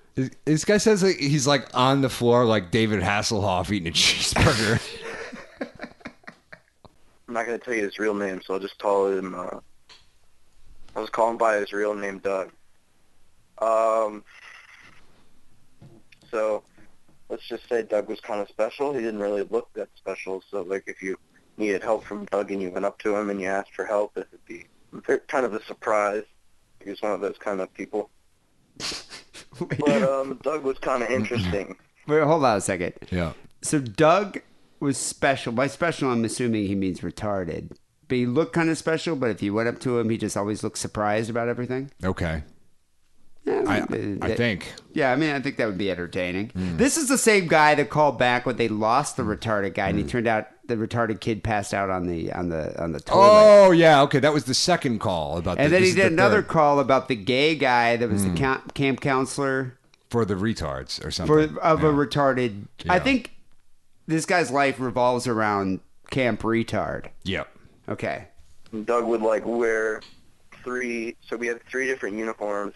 This, guy says he's like on the floor like David Hasselhoff eating a cheeseburger. I'm not going to tell you his real name, so I'll just call him. Uh, I was calling by his real name, Doug. Um. So, let's just say Doug was kind of special. He didn't really look that special. So, like, if you needed help from Doug and you went up to him and you asked for help, it would be kind of a surprise. He was one of those kind of people. But um, Doug was kind of interesting. Wait, hold on a second. yeah. So Doug was special. By special, I'm assuming he means retarded. But he looked kind of special. But if you went up to him, he just always looked surprised about everything. Okay. Yeah, I mean, I that- think. Yeah, I mean, I think that would be entertaining. Hmm. This is the same guy that called back when they lost the retarded guy, and he hmm. turned out the retarded kid passed out on the on the on the toilet. Oh yeah. Okay, that was the second call about. and the, then he did the another third call about the gay guy that was the hmm. camp, camp counselor for the retards or for something. of a Yeah. retarded. I think this guy's life revolves around camp retard. Yep. Okay. Doug would like wear three. So we had three different uniforms,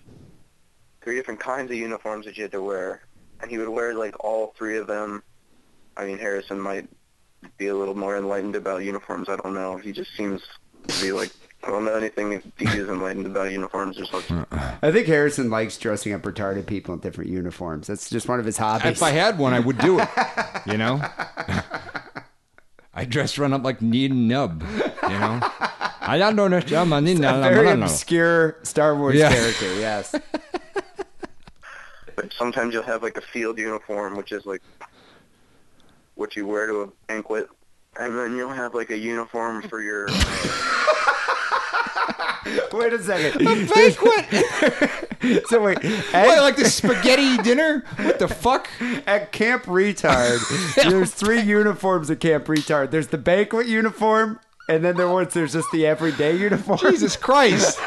three different kinds of uniforms that you had to wear, and he would wear like all three of them. I mean, Harrison might be a little more enlightened about uniforms. I don't know. He just seems to be like I don't know anything if he is enlightened about uniforms or something. I think Harrison likes dressing up retarded people in different uniforms. That's just one of his hobbies. If I had one, I would do it. You know. I dress run up like Nien Nunb. You know. I don't know. I'm a very obscure Star Wars Yeah. character. Yes. But sometimes you'll have like a field uniform, which is like what you wear to a banquet, and then you'll have like a uniform for your. Wait a second. A banquet. so wait, at, What, like the spaghetti dinner? What the fuck? at Camp Retard, there's three uniforms at Camp Retard. There's the banquet uniform, and then there was there's just the everyday uniform. Jesus Christ.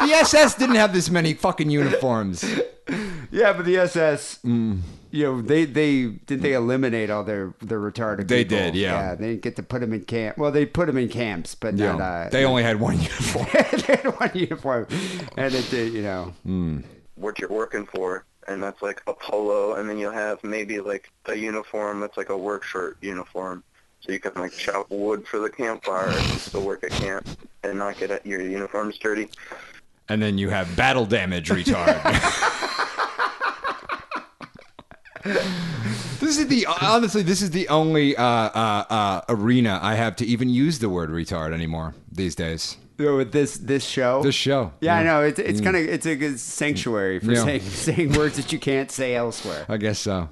The SS didn't have this many fucking uniforms. Yeah, but the SS, you know, they they did they eliminate all their their retarded. They people. did, yeah. Yeah, they didn't get to put them in camp. Well, they put them in camps, but Yeah. not. Uh, they only had one uniform. they had one uniform, and it did, you know. mm. what you're working for, and that's like a polo, and then you'll have maybe like a uniform that's like a work shirt uniform, so you can like chop wood for the campfire and still work at camp and not get your uniforms dirty. And then you have battle damage retard. this is the honestly, this is the only uh, uh, uh, arena I have to even use the word retard anymore these days. You know, with this this show. This show, Yeah, I know. It's it's kind of it's a good sanctuary for Mm. Yeah. saying saying words that you can't say elsewhere. I guess so.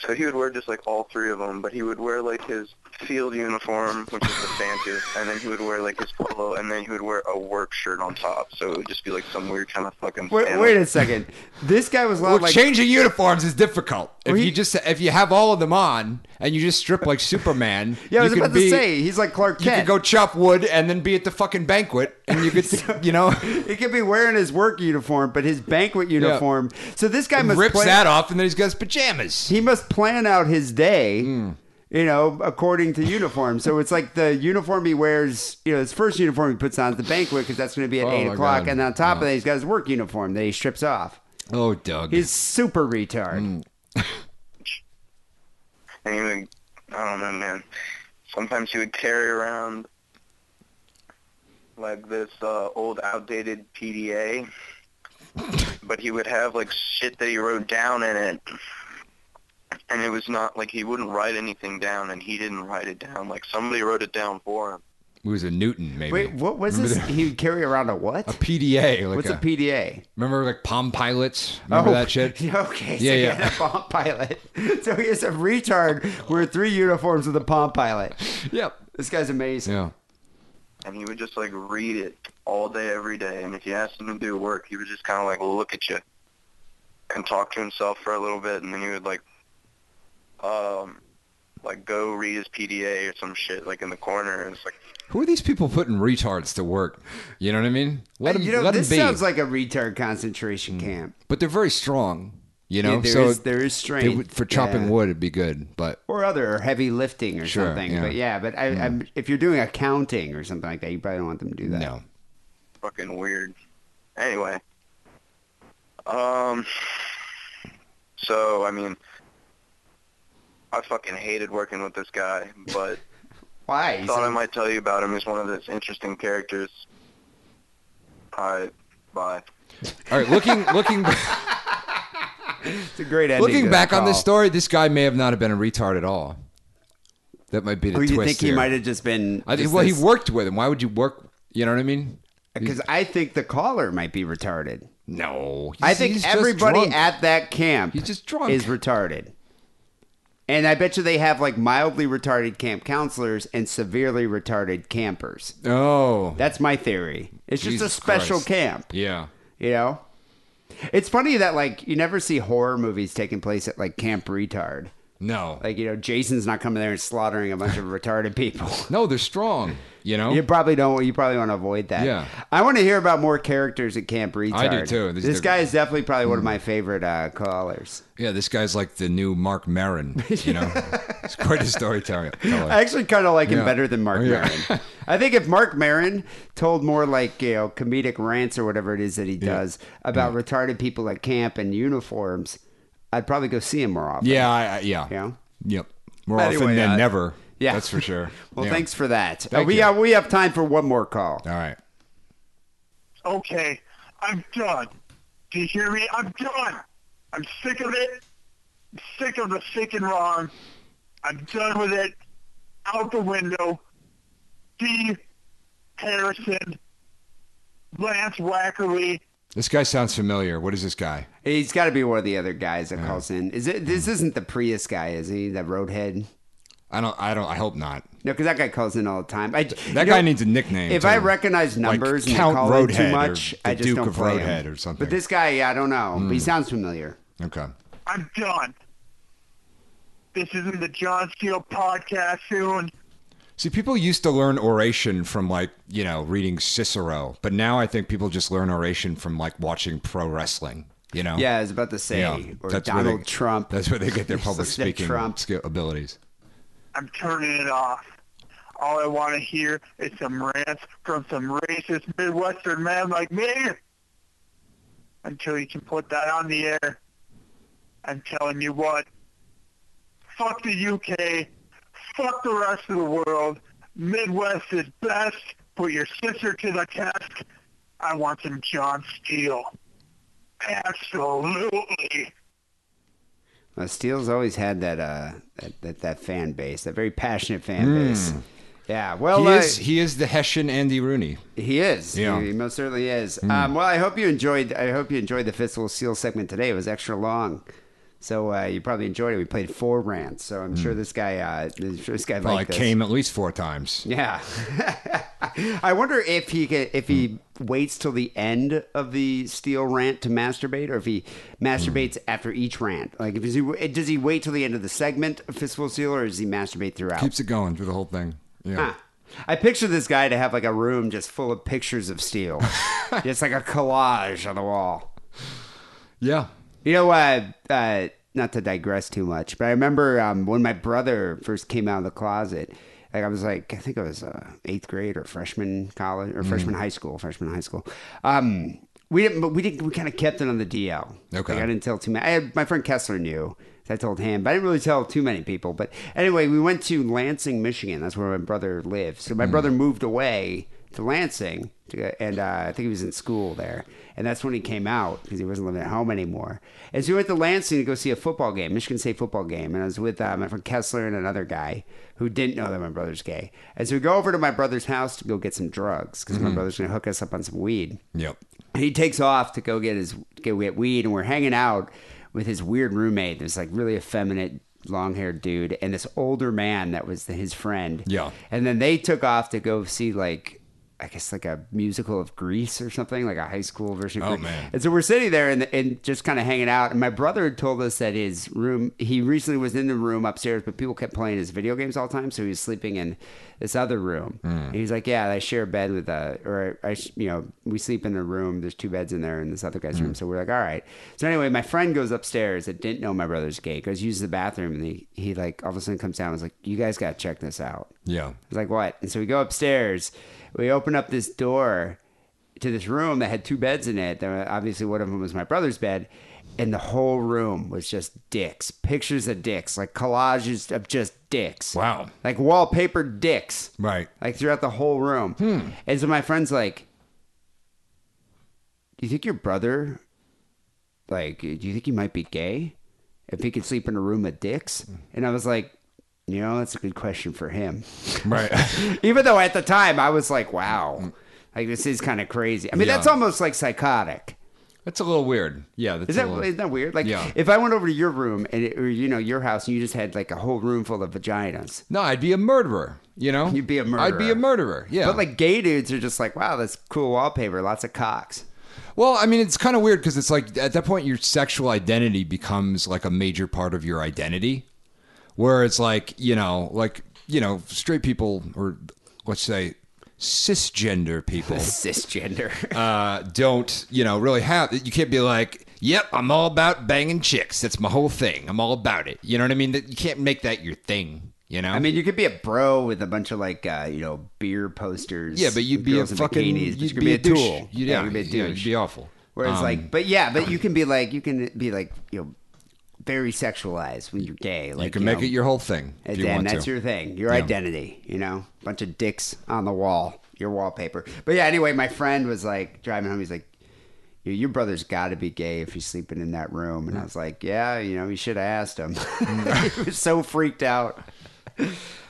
So he would wear just like all three of them, but he would wear like his field uniform, which is the fanciest, and then he would wear like his polo, and then he would wear a work shirt on top. So it would just be like some weird kind of fucking. Wait, wait a second. This guy was a Well, like changing uniforms is difficult. If he- you just if you have all of them on and you just strip like Superman, yeah. I was you about could be, to say he's like Clark Kent. you Kent. could go chop wood and then be at the fucking banquet, and you could, you know, he could be wearing his work uniform, but his banquet uniform. So this guy must rips plan, that off, and then he's got his pajamas. He must plan out his day, Hmm. You know, according to uniform. So it's like the uniform he wears, you know, his first uniform he puts on is the banquet because that's going to be at Oh, 8 o'clock. God. And on top of that, he's got his work uniform that he strips off. Oh, Doug. He's super retard. And he would, I don't know, man. Sometimes he would carry around like this uh, old, outdated PDA, but he would have like shit that he wrote down in it, and it was not like he wouldn't write anything down, and he didn't write it down. Like somebody wrote it down for him. It was a Newton, maybe. Wait, what was Remember this? the- He would carry around a what? a PDA. Like What's a, a PDA? Remember like Palm Pilots? Remember that oh, shit? Okay, so Yeah, he yeah. had a palm pilot. So he is a retard wear three uniforms with a palm pilot. Yep. This guy's amazing. Yeah. and he would just like read it all day, every day. And if you asked him to do work, he would just kind of like look at you and talk to himself for a little bit, and then he would like, um, like go read his PDA or some shit like in the corner. It's like, Who are these people putting retards to work? You know what I mean? Let them, you know, let 'em this be. Mm. sounds like a retard concentration camp. but they're very strong. You know, Yeah, there so is- there is strength. would- for chopping Yeah. wood, it'd be good. But Or other or heavy lifting or Sure, something. yeah. Mm. But yeah, but I, I'm, if you're doing accounting or something like that, you probably don't want them to do that. no, fucking weird. Anyway, um, so I mean, I fucking hated working with this guy, but Why? He's thought I a- might tell you about him. He's one of those interesting characters. Alright, bye. all right. Looking, looking, it's a great ending. looking back on this story, this guy may have not have been a retard at all. That might be the Or you twist. think he here. might have just been? I think. just Well, he worked with him. Why would you work? You know what I mean? Because I think the caller might be retarded. No, I he's- think he's just everybody drunk. at that camp He's just drunk. is retarded. And I bet you they have like mildly retarded camp counselors and severely retarded campers. Oh, That's my theory. It's just a special Christ. camp, yeah. you know? It's funny that like you never see horror movies taking place at like Camp Retard. No, Like, you know, Jason's not coming there and slaughtering a bunch of retarded people. no, they're strong. You know. You probably don't. You probably want to avoid that. Yeah. I want to hear about more characters at Camp Retard. I do, too. This- This, guy is definitely probably one of my favorite uh, callers. Yeah, this guy's like the new Marc Maron. You know, it's quite a storyteller. I actually kind of like him Yeah. better than Marc Oh, yeah. Maron. I think if Marc Maron told more like you know comedic rants or whatever it is that he does about retarded people at camp and uniforms, I'd probably go see him more often. Yeah, I, I, yeah, You know? yep. More Anyway, often than uh, never. yeah. that's for sure. Well, Yeah. thanks for that. Uh, Thank we you. have we have time for one more call. All right. Okay, I'm done. Do you hear me? I'm done. I'm sick of it. I'm sick of the sick and wrong. I'm done with it. Out the window. Dee Harrison, Lance Wackerly. This guy sounds familiar. What is this guy? He's got to be one of the other guys that calls in. Is it? This isn't the Prius guy, is he? That roadhead. I don't. I don't. I hope not. No, because that guy calls in all the time. I, That guy needs a nickname. If I too. recognize Like numbers and Count they call in Roadhead too or much, the I just Duke don't of play him. Roadhead or something. Hmm. But this guy, I don't know. But he sounds familiar. Okay. I'm done. This isn't the John Steele podcast soon. See, people used to learn oration from like you know reading Cicero, but now I think people just learn oration from like watching pro wrestling. You know. Yeah, I was about to say, Yeah, or that's Donald they- Trump. That's where they get their public speaking Trump. skill abilities. I'm turning it off. All I want to hear is some rants from some racist Midwestern man like me. Until you can put that on the air. I'm telling you what. Fuck the UK. Fuck the rest of the world. Midwest is best. Put your sister to the test. I want some John Steele. Absolutely. Uh, Steele's always had that, uh, that that that fan base, that very passionate fan base. Yeah, well, he uh, is. He is the Hessian Andy Rooney. He is. Yeah. He, he most certainly is. Hmm. Um, well, I hope you enjoyed. I hope you enjoyed the Fistful of Steele segment today. It was extra long, so uh, you probably enjoyed it. We played four rants, so I'm sure this guy. Uh, sure this guy I this. came at least four times. Yeah. I wonder if he could, if he waits till the end of the Steele rant to masturbate, or if he masturbates after each rant. Like, if is he does he wait till the end of the segment of Fistful Steele, or does he masturbate throughout? Keeps it going through the whole thing. Yeah. Huh. I picture this guy to have like a room just full of pictures of Steele, just like a collage on the wall. Yeah. You know, uh, uh, not to digress too much, but I remember um, when my brother first came out of the closet. Like I was like, I think I was uh, eighth grade or freshman college or freshman high school, freshman high school. Um, we didn't, but we didn't. We kind of kept it on the DL. Okay. Like I didn't tell too many. I had, my friend Kessler knew. So I told him, but I didn't really tell too many people. But anyway, we went to Lansing, Michigan. That's where my brother lived. So my brother moved away to Lansing, to, and uh, I think he was in school there. And that's when he came out because he wasn't living at home anymore. And so we went to Lansing to go see a football game, Michigan State football game. And I was with uh, my friend Kessler and another guy who didn't know that my brother's gay. And so we go over to my brother's house to go get some drugs because my brother's going to hook us up on some weed Yep. he takes off to go get his go get weed, and we're hanging out with his weird roommate. This like really effeminate, long haired dude, and this older man that was his friend. Yeah. And then they took off to go see like. I guess like a musical of Grease or something, like a high school version. Of Oh, man. And so we're sitting there and, and just kind of hanging out. And my brother had told us that his room, he recently was in the room upstairs, but people kept playing his video games all the time. So he was sleeping in this other room. And he's like, Yeah, I share a bed with, uh, or I, you know, we sleep in a room. There's two beds in there in this other guy's room. So we're like, All right. So anyway, my friend goes upstairs that didn't know my brother's gay, goes uses the bathroom. And he, he like all of a sudden comes down and was like, You guys got to check this out. Yeah. I was like, what? And so we go upstairs. We open up this door to this room that had two beds in it. Obviously, one of them was my brother's bed. And the whole room was just dicks, pictures of dicks, like collages of just dicks. Wow. Like wallpaper dicks. Right. Like throughout the whole room. Hmm. And so my friend's like, Do you think your brother, like, do you think he might be gay? If he could sleep in a room with dicks? And I was like, You know, that's a good question for him. Right. Even though at the time I was like, wow, like this is kind of crazy. I mean, Yeah. that's almost like psychotic. That's a little weird. Yeah. That's Is that, little, isn't that weird? Like, Yeah. if I went over to your room and it, or you know your house and you just had like a whole room full of vaginas, No, I'd be a murderer. You know, You'd be a murderer. I'd be a murderer. Yeah, but like gay dudes are just like, wow, that's cool wallpaper, lots of cocks. Well, I mean, it's kind of weird because it's like at that point, your sexual identity becomes like a major part of your identity, where it's like you know, like you know, straight people or let's say cisgender people Cisgender. uh, don't you know really have you can't be like, yep, I'm all about banging chicks. That's my whole thing. I'm all about it. You know what I mean? That you can't make that your thing. You know? I mean, you could be a bro with a bunch of like, uh, you know, beer posters. yeah, but you'd be a fucking bikinis, you'd you could be, a, douche. tool. You'd, yeah, yeah, you'd be a yeah, douche. you'd be awful. Whereas, Um, like, but yeah, but you can be like, you can be like, you know, very sexualized when you're gay. Like you can make know, it your whole thing if you want that's to. your thing, your Yeah. identity. You know, bunch of dicks on the wall, your wallpaper. But yeah, anyway, my friend was like driving home. He's like, "Your- "Your brother's got to be gay if he's sleeping in that room." And I was like, "Yeah, you know, you should have asked him." he was so freaked out.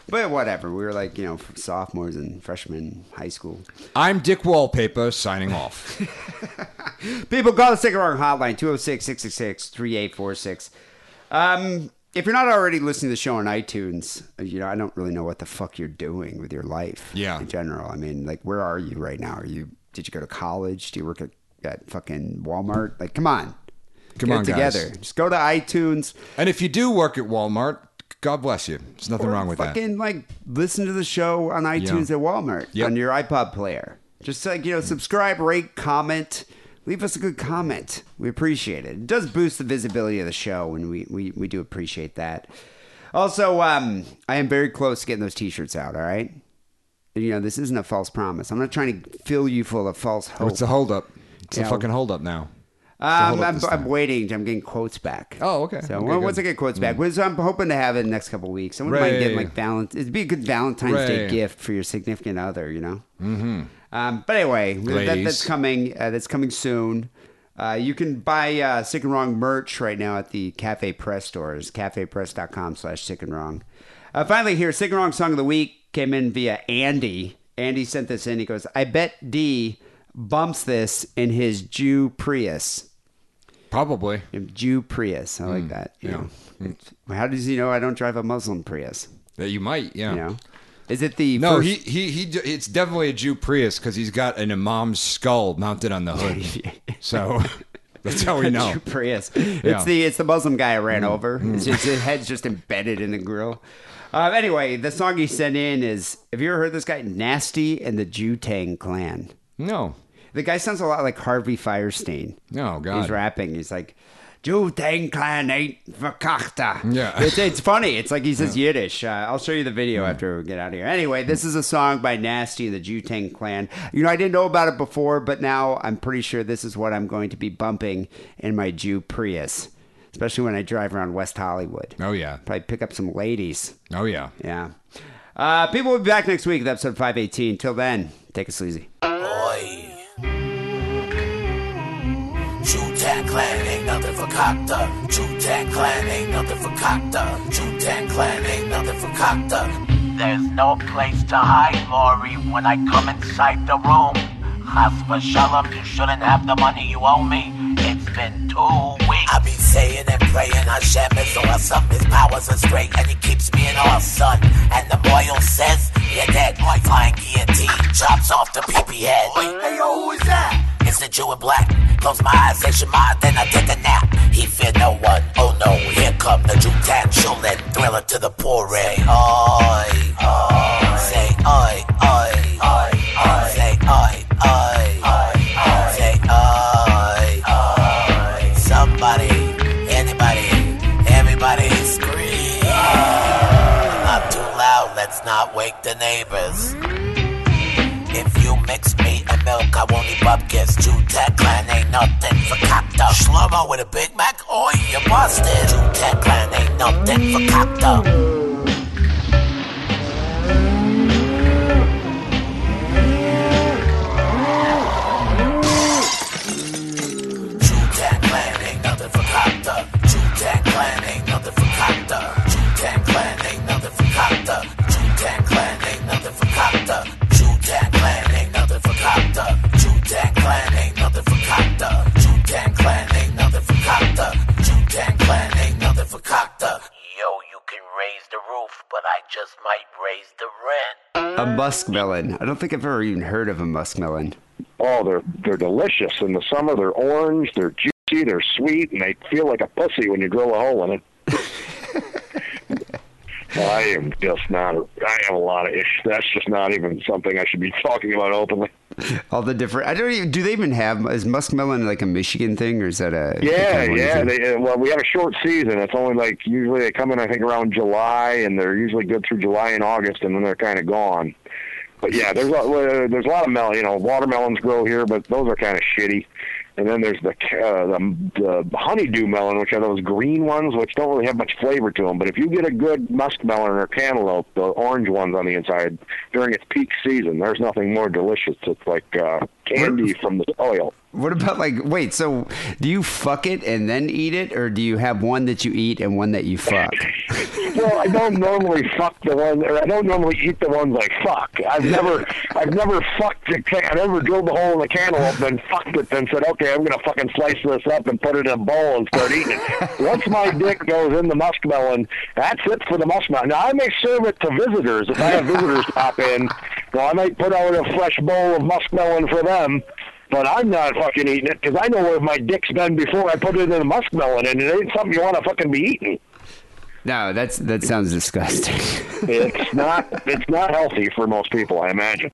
But whatever. We were like, you know, sophomores and freshmen high school. I'm Dick Wallpaper signing off. People call the Sick and Wrong hotline 206 666 3846. Um, if you're not already listening to the show on iTunes, you know, I don't really know what the fuck you're doing with your life. Yeah. In general. I mean, like, where are you right now? Are you, did you go to college? Do you work at, at fucking Walmart? Like, come on. Come Get on, it guys. together. Just go to iTunes. And if you do work at Walmart, God bless you. There's nothing or wrong with that. fucking, like, listen to the show on iTunes Yeah. at Walmart Yep. on your iPod player. Just like, you know, subscribe, rate, comment. Leave us a good comment. We appreciate it. It does boost the visibility of the show, and we, we, we do appreciate that. Also, um, I am very close to getting those t-shirts out, all right? You know, this isn't a false promise. I'm not trying to fill you full of false hope. What's the holdup? It's Yeah. a fucking holdup now. Um, I'm, I'm waiting. I'm getting quotes back. Oh, okay. So Okay, once I get quotes back, which I'm hoping to have it in the next couple weeks. I wouldn't mind getting like Valentine. It'd be a good Valentine's Day gift for your significant other. You know. Mm-hmm. Um, but anyway, that, that's coming. Uh, that's coming soon. Uh, you can buy uh, Sick and Wrong merch right now at the Cafe Press stores. CafePress.com slash Sick and Wrong. Uh, finally, here, Sick and Wrong Song of the Week came in via Andy. Andy sent this in. He goes, I bet Dee bumps this in his Jew Prius. Probably. Jew Prius. I Hmm. like that. You yeah. know. It's- How does he know I don't drive a Muslim Prius? That you might, yeah. You know. Is it the No, first- he, he he it's definitely a Jew Prius because he's got an imam's skull mounted on the hood. so that's how we know. Jew Prius? Yeah. Hmm. It's the it's the Muslim guy I ran over. It's just, his head's just embedded in the grill. Uh, anyway, the song he sent in is Have you ever heard this guy? Nasty and the Jew Tang Clan. No. The guy sounds a lot like Harvey Fierstein. No, God. He's rapping. He's like, Jew Tang Clan ain't verkakta. Yeah. It's, it's funny. It's like he says Yiddish. Uh, I'll show you the video after we get out of here. Anyway, this is a song by Nasty, and the Jew Tang Clan. You know, I didn't know about it before, but now I'm pretty sure this is what I'm going to be bumping in my Jew Prius, especially when I drive around West Hollywood. Oh yeah. Probably pick up some ladies. Oh yeah. Yeah. Uh, people will be back next week with episode 518. Till then, take it sleazy. Oi. Chu-Tang Clan ain't nothing for cockta. Chu-Tang Clan ain't nothing for cockta. Chu-Tang Clan ain't nothing for cockta. There's no place to hide, Maury, when I come inside the room. Hasba Shalom, you shouldn't have the money you owe me. It's been two weeks. I be saying and praying Hashem is awesome. His powers are straight and he keeps me in awe, son. And the boil says, you're dead. My flying guillotine chops off the peepee head. The Jew in black. Close my eyes, say Shema, then I take a nap. He fear no one. Oh no, here come the Jew tan children. Thriller to the poor ray. Oi, oi. Say oi, oi. Say Say. Somebody, anybody, everybody scream. Not too loud, let's not wake the neighbors. Milk, I won't eat bupkis. Jew-Tech clan ain't nothing for up. Shlomo with a Big Mac, oi, you busted. Jew-Tech clan ain't nothing for cocked but I just might raise the rent. A muskmelon. I don't think I've ever even heard of a muskmelon. Oh, they're they're delicious in the summer. They're orange. They're juicy. They're sweet, and they feel like a pussy when you drill a hole in it. I am just not. I have a lot of issues. That's just not even something I should be talking about openly. All the different. I don't even. Do they even have? Is muskmelon like a Michigan thing, or is that a? Yeah, yeah. They, uh, well, we have a short season. It's only like usually they come in, I think, around July, and they're usually good through July and August, and then they're kind of gone. But yeah, there's a, uh, there's a lot of melon. You know, watermelons grow here, but those are kind of shitty. And then there's the, uh, the the honeydew melon, which are those green ones, which don't really have much flavor to them. But if you get a good muskmelon or cantaloupe, the orange ones on the inside during its peak season, there's nothing more delicious. It's like uh, candy from the soil. What about like? Wait, so do you fuck it and then eat it, or do you have one that you eat and one that you fuck? well, I don't normally fuck the one, or I don't normally eat the ones I fuck. I've never, I've never fucked a can. I've never drilled a hole in the cantaloupe and fucked it, then said, okay, I'm gonna fucking slice this up and put it in a bowl and start eating it. Once my dick goes in the muskmelon, that's it for the muskmelon. Now I may serve it to visitors if I have visitors pop in. Well, I might put out a fresh bowl of muskmelon for them. But I'm not fucking eating it because I know where my dick's been before I put it in a muskmelon, and it ain't something you want to fucking be eating. No, that's that sounds disgusting. It's not. It's not healthy for most people, I imagine.